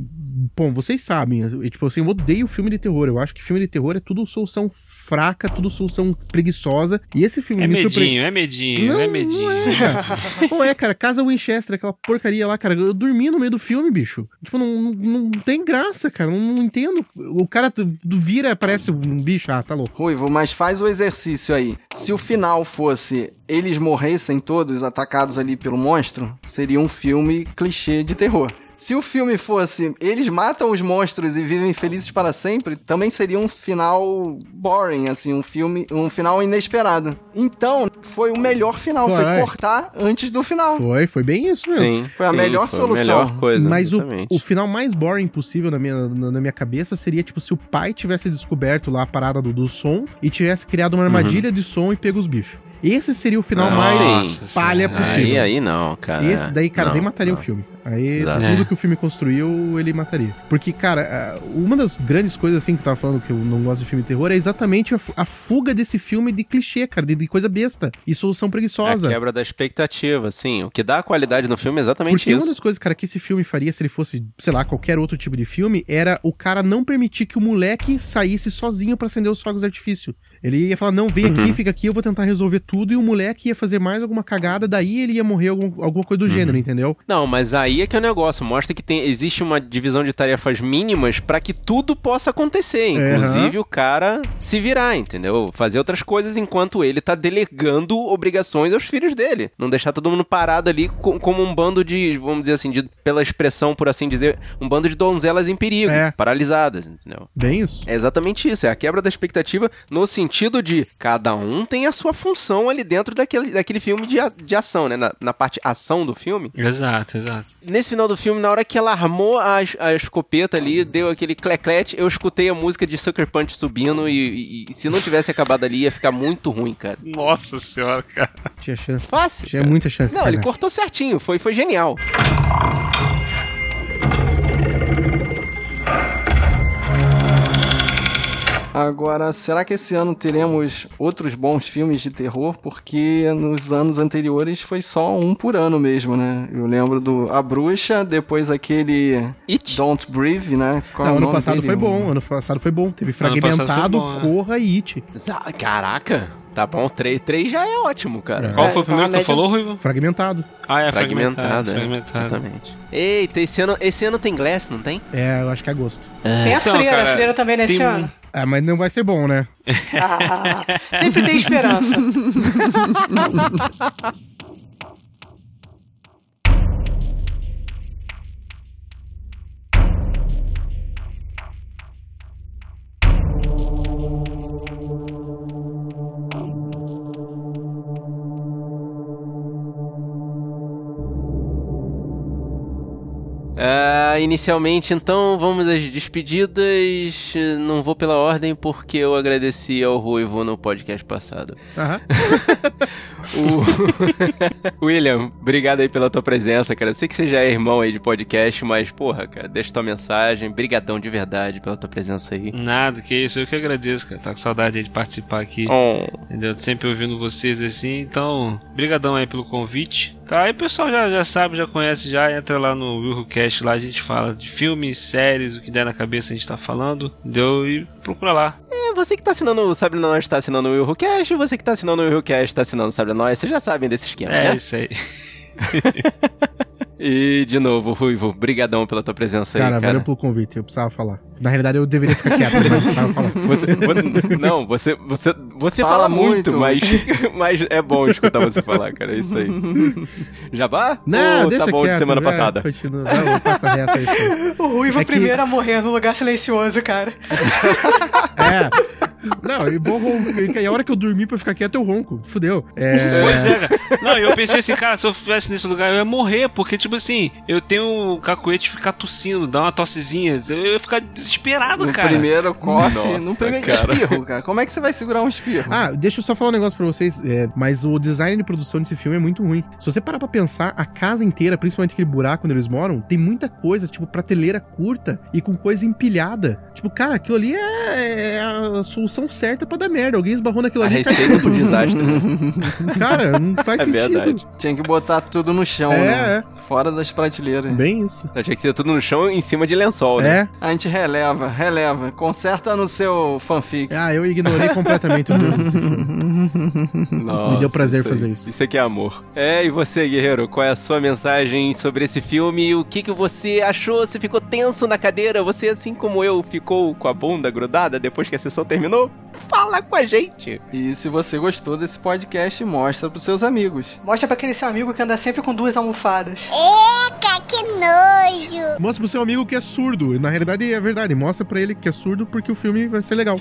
Bom, vocês sabem, eu, tipo assim, eu odeio filme de terror. Eu acho que filme de terror é tudo solução fraca, tudo solução preguiçosa. E esse filme
É
me
medinho, é medinho,
Não,
é
não
medinho.
é, cara. Não é, cara. Casa Winchester, aquela porcaria lá, cara. Eu dormi no meio do filme, bicho. Tipo, não, não, não tem graça, cara. Não, entendo. O cara vira, parece um bicho. Ah, tá louco.
Ruivo, mas faz o exercício aí. Se o final fosse eles morressem todos atacados ali pelo monstro, seria um filme clichê de terror. Se o filme fosse eles matam os monstros e vivem felizes para sempre, também seria um final boring, assim, um filme, um final inesperado. Então, foi o melhor final, foi,
Foi.
cortar antes do final.
Foi, foi bem isso mesmo.
Sim.
Foi a
sim,
melhor
foi
solução.
A melhor coisa.
Mas o, o final mais boring possível na minha, na, na minha cabeça seria, tipo, se o pai tivesse descoberto lá a parada do, do som e tivesse criado uma armadilha de som e pego os bichos. Esse seria o final mais
sim.
palha possível.
Aí, aí não, cara.
Esse daí, cara,
Não,
daí mataria
não.
o filme. Aí
Exato.
tudo
É.
que o filme construiu, ele mataria. Porque, cara, uma das grandes coisas assim que eu tava falando que eu não gosto de filme de terror é exatamente a, fu- a fuga desse filme de clichê, cara, de, de coisa besta e solução
É a
preguiçosa.
quebra da expectativa, sim. O que dá qualidade no filme é exatamente
Porque uma
isso.
das coisas, cara, que esse filme faria se ele fosse, sei lá, qualquer outro tipo de filme, era o cara não permitir que o moleque saísse sozinho pra acender os fogos de artifício. Ele ia falar, não, vem
Uhum.
aqui, fica aqui, eu vou tentar resolver tudo, e o moleque ia fazer mais alguma cagada, daí ele ia morrer algum- alguma coisa do
Uhum.
gênero, entendeu?
Não, mas aí é que é o negócio. Mostra que tem, existe uma divisão de tarefas mínimas pra que tudo possa acontecer. Inclusive o cara se virar, entendeu? Fazer outras coisas enquanto ele tá delegando obrigações aos filhos dele. Não deixar todo mundo parado ali co- como um bando de, vamos dizer assim, de- pela expressão, por assim dizer, um bando de donzelas em perigo,
É.
paralisadas, entendeu?
Bem isso.
É exatamente isso, é a quebra da expectativa no sentido de cada um tem a sua função ali dentro daquele, daquele filme de, a- de ação, né? Na, na parte ação do filme.
Exato, exato.
Nesse final do filme, na hora que ela armou a, a escopeta ali, deu aquele cleclete, eu escutei a música de Sucker Punch subindo e, e- e se não tivesse acabado ali, ia ficar muito ruim, cara.
Nossa senhora, cara.
Tinha chance.
Fácil,
Tinha
cara.
muita chance.
Não,
cara.
ele cortou certinho, foi, foi genial.
Agora, será que esse ano teremos outros bons filmes de terror? Porque nos anos anteriores foi só um por ano mesmo, né? Eu lembro do A Bruxa, depois aquele
It.
Don't Breathe, né? Qual é
Não,
o
ano
nome
passado
dele?
foi bom, ano passado foi bom. Teve Fragmentado,
bom, né?
Corra e It.
Caraca, tá bom, 3, três já é ótimo, cara.
Qual
É,
foi o
tá na
primeiro que tu
média-
falou, Ruivo?
Fragmentado.
Ah, é
Fragmentado,
fragmentado.
é.
Fragmentado.
Exatamente. Eita, esse ano, esse ano tem Glass, não tem?
É, eu acho que é agosto.
Tem a
Então,
freira,
cara,
a freira também nesse
tem-
ano.
Ah, mas não vai ser bom, né?
Ah, sempre tem esperança.
Ah, inicialmente, então, vamos às despedidas. Não vou pela ordem porque eu agradeci ao Ruivo no podcast passado.
Aham.
O... William, obrigado aí pela tua presença, cara. Eu sei que você já é irmão aí de podcast, mas, porra, cara, deixa tua mensagem. Brigadão de verdade pela tua presença aí.
Nada, que isso. Eu que agradeço, cara. Tá com saudade aí de participar aqui.
Oh.
Entendeu? Sempre ouvindo vocês assim. Então, brigadão aí pelo convite. Tá, aí o pessoal já, já sabe, já conhece, já entra lá no WilhoCast, lá a gente fala de filmes, séries, o que der na cabeça a gente tá falando. Entendeu? E procura lá.
É, você que tá assinando o Sabe Nós tá assinando o Willcast, você que tá assinando o Willcast tá assinando o Sabe Nós, vocês já sabem desse esquema,
É
né?
isso aí.
E, de novo, Ruivo, brigadão pela tua presença aí,
Cara,
cara.
valeu pelo convite. Eu precisava falar. Na realidade, eu deveria ficar quieto, mas eu precisava falar.
Você, vo- não, você, você, você fala,
Fala
muito,
muito.
Mas, mas é bom escutar você falar, cara. É isso aí. Jabá?
Não,
Ou
deixa
tá bom
quieto.
de semana
é,
passada?
Continua. Não, passa reto aí. pô.
O Ruivo
É que-
primeiro a morrer no lugar silencioso, cara.
É. Não, e, bom, ronco. e a hora que eu dormir pra ficar quieto, eu ronco. Fudeu. É.
Pois é, cara. Não, eu pensei assim, cara, se eu estivesse nesse lugar, eu ia morrer, porque, tipo assim, eu tenho o cacuete ficar tossindo, dar uma tossezinha, eu ia ficar desesperado,
No
cara.
primeiro coffee,
Nossa,
no primeiro
cara.
espirro, cara. Como é que você vai segurar um espirro?
Ah, deixa eu só falar um negócio pra vocês, é, mas o design de produção desse filme é muito ruim. Se você parar pra pensar, a casa inteira, principalmente aquele buraco onde eles moram, tem muita coisa, tipo, prateleira curta e com coisa empilhada. Tipo, cara, aquilo ali é, é a solução certa pra dar merda. Alguém esbarrou naquilo
A
ali.
receita pro desastre. né?
Cara, não faz
É
sentido.
verdade.
Tinha que botar tudo no chão,
É,
né?
é.
Fora das prateleiras.
Bem isso.
Eu tinha que ser tudo no chão em cima de lençol, né?
É.
A gente releva, releva. Conserta no seu fanfic.
Ah, eu ignorei completamente os deuses desse filme.
Nossa,
Me deu prazer
isso aí.
fazer isso.
Isso aqui é amor. É, e você, guerreiro, qual é a sua mensagem sobre esse filme? O que, que você achou? Você ficou tenso na cadeira? Você, assim como eu, ficou com a bunda grudada depois que a sessão terminou? Fala com a gente!
E se você gostou desse podcast, mostra pros seus amigos.
Mostra pra aquele seu amigo que anda sempre com duas almofadas.
Eca, que nojo.
Mostra pro seu amigo que é surdo. Na realidade é verdade. Mostra pra ele que é surdo porque o filme vai ser legal.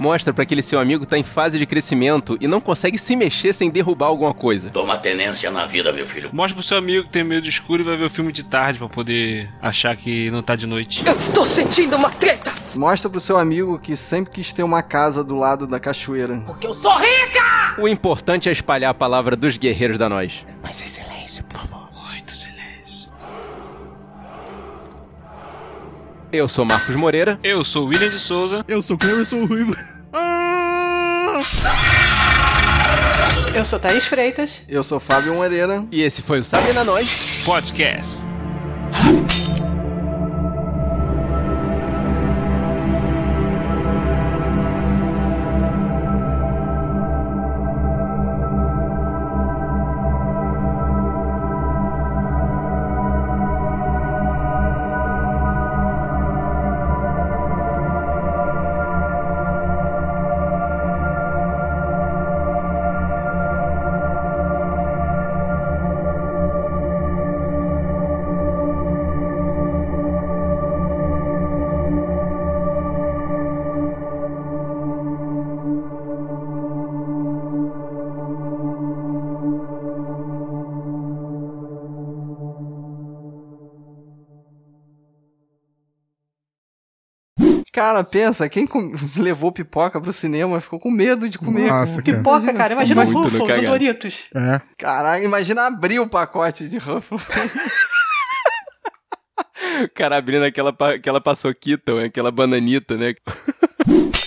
Mostra pra aquele seu amigo que tá em fase de crescimento e não consegue se mexer sem derrubar alguma coisa.
Toma tenência na vida, meu filho.
Mostra pro seu amigo que tem medo de escuro e vai ver o filme de tarde pra poder achar que não tá de noite.
Eu estou sentindo uma treta.
Mostra pro seu amigo que sempre quis ter uma casa do lado da cachoeira.
Porque eu sou rica!
O importante é espalhar a palavra dos guerreiros da nós.
Mas em silêncio, por favor.
Muito silêncio.
Eu sou Marcos Moreira.
Eu sou o William de Souza.
Eu sou Cleverson Ruivo. Ah!
Eu sou Thaís Freitas.
Eu sou Fábio Moreira.
E esse foi o Sabe na Nós.
Podcast.
Cara, pensa, quem com- levou pipoca pro cinema ficou com medo de comer.
Nossa, cara.
Pipoca, cara. Imagina o
Muito
Ruffles, o. Doritos.
É.
Caraca, imagina abrir o pacote de Ruffles.
O cara abrindo aquela, aquela paçoquita, ou aquela bananita, né?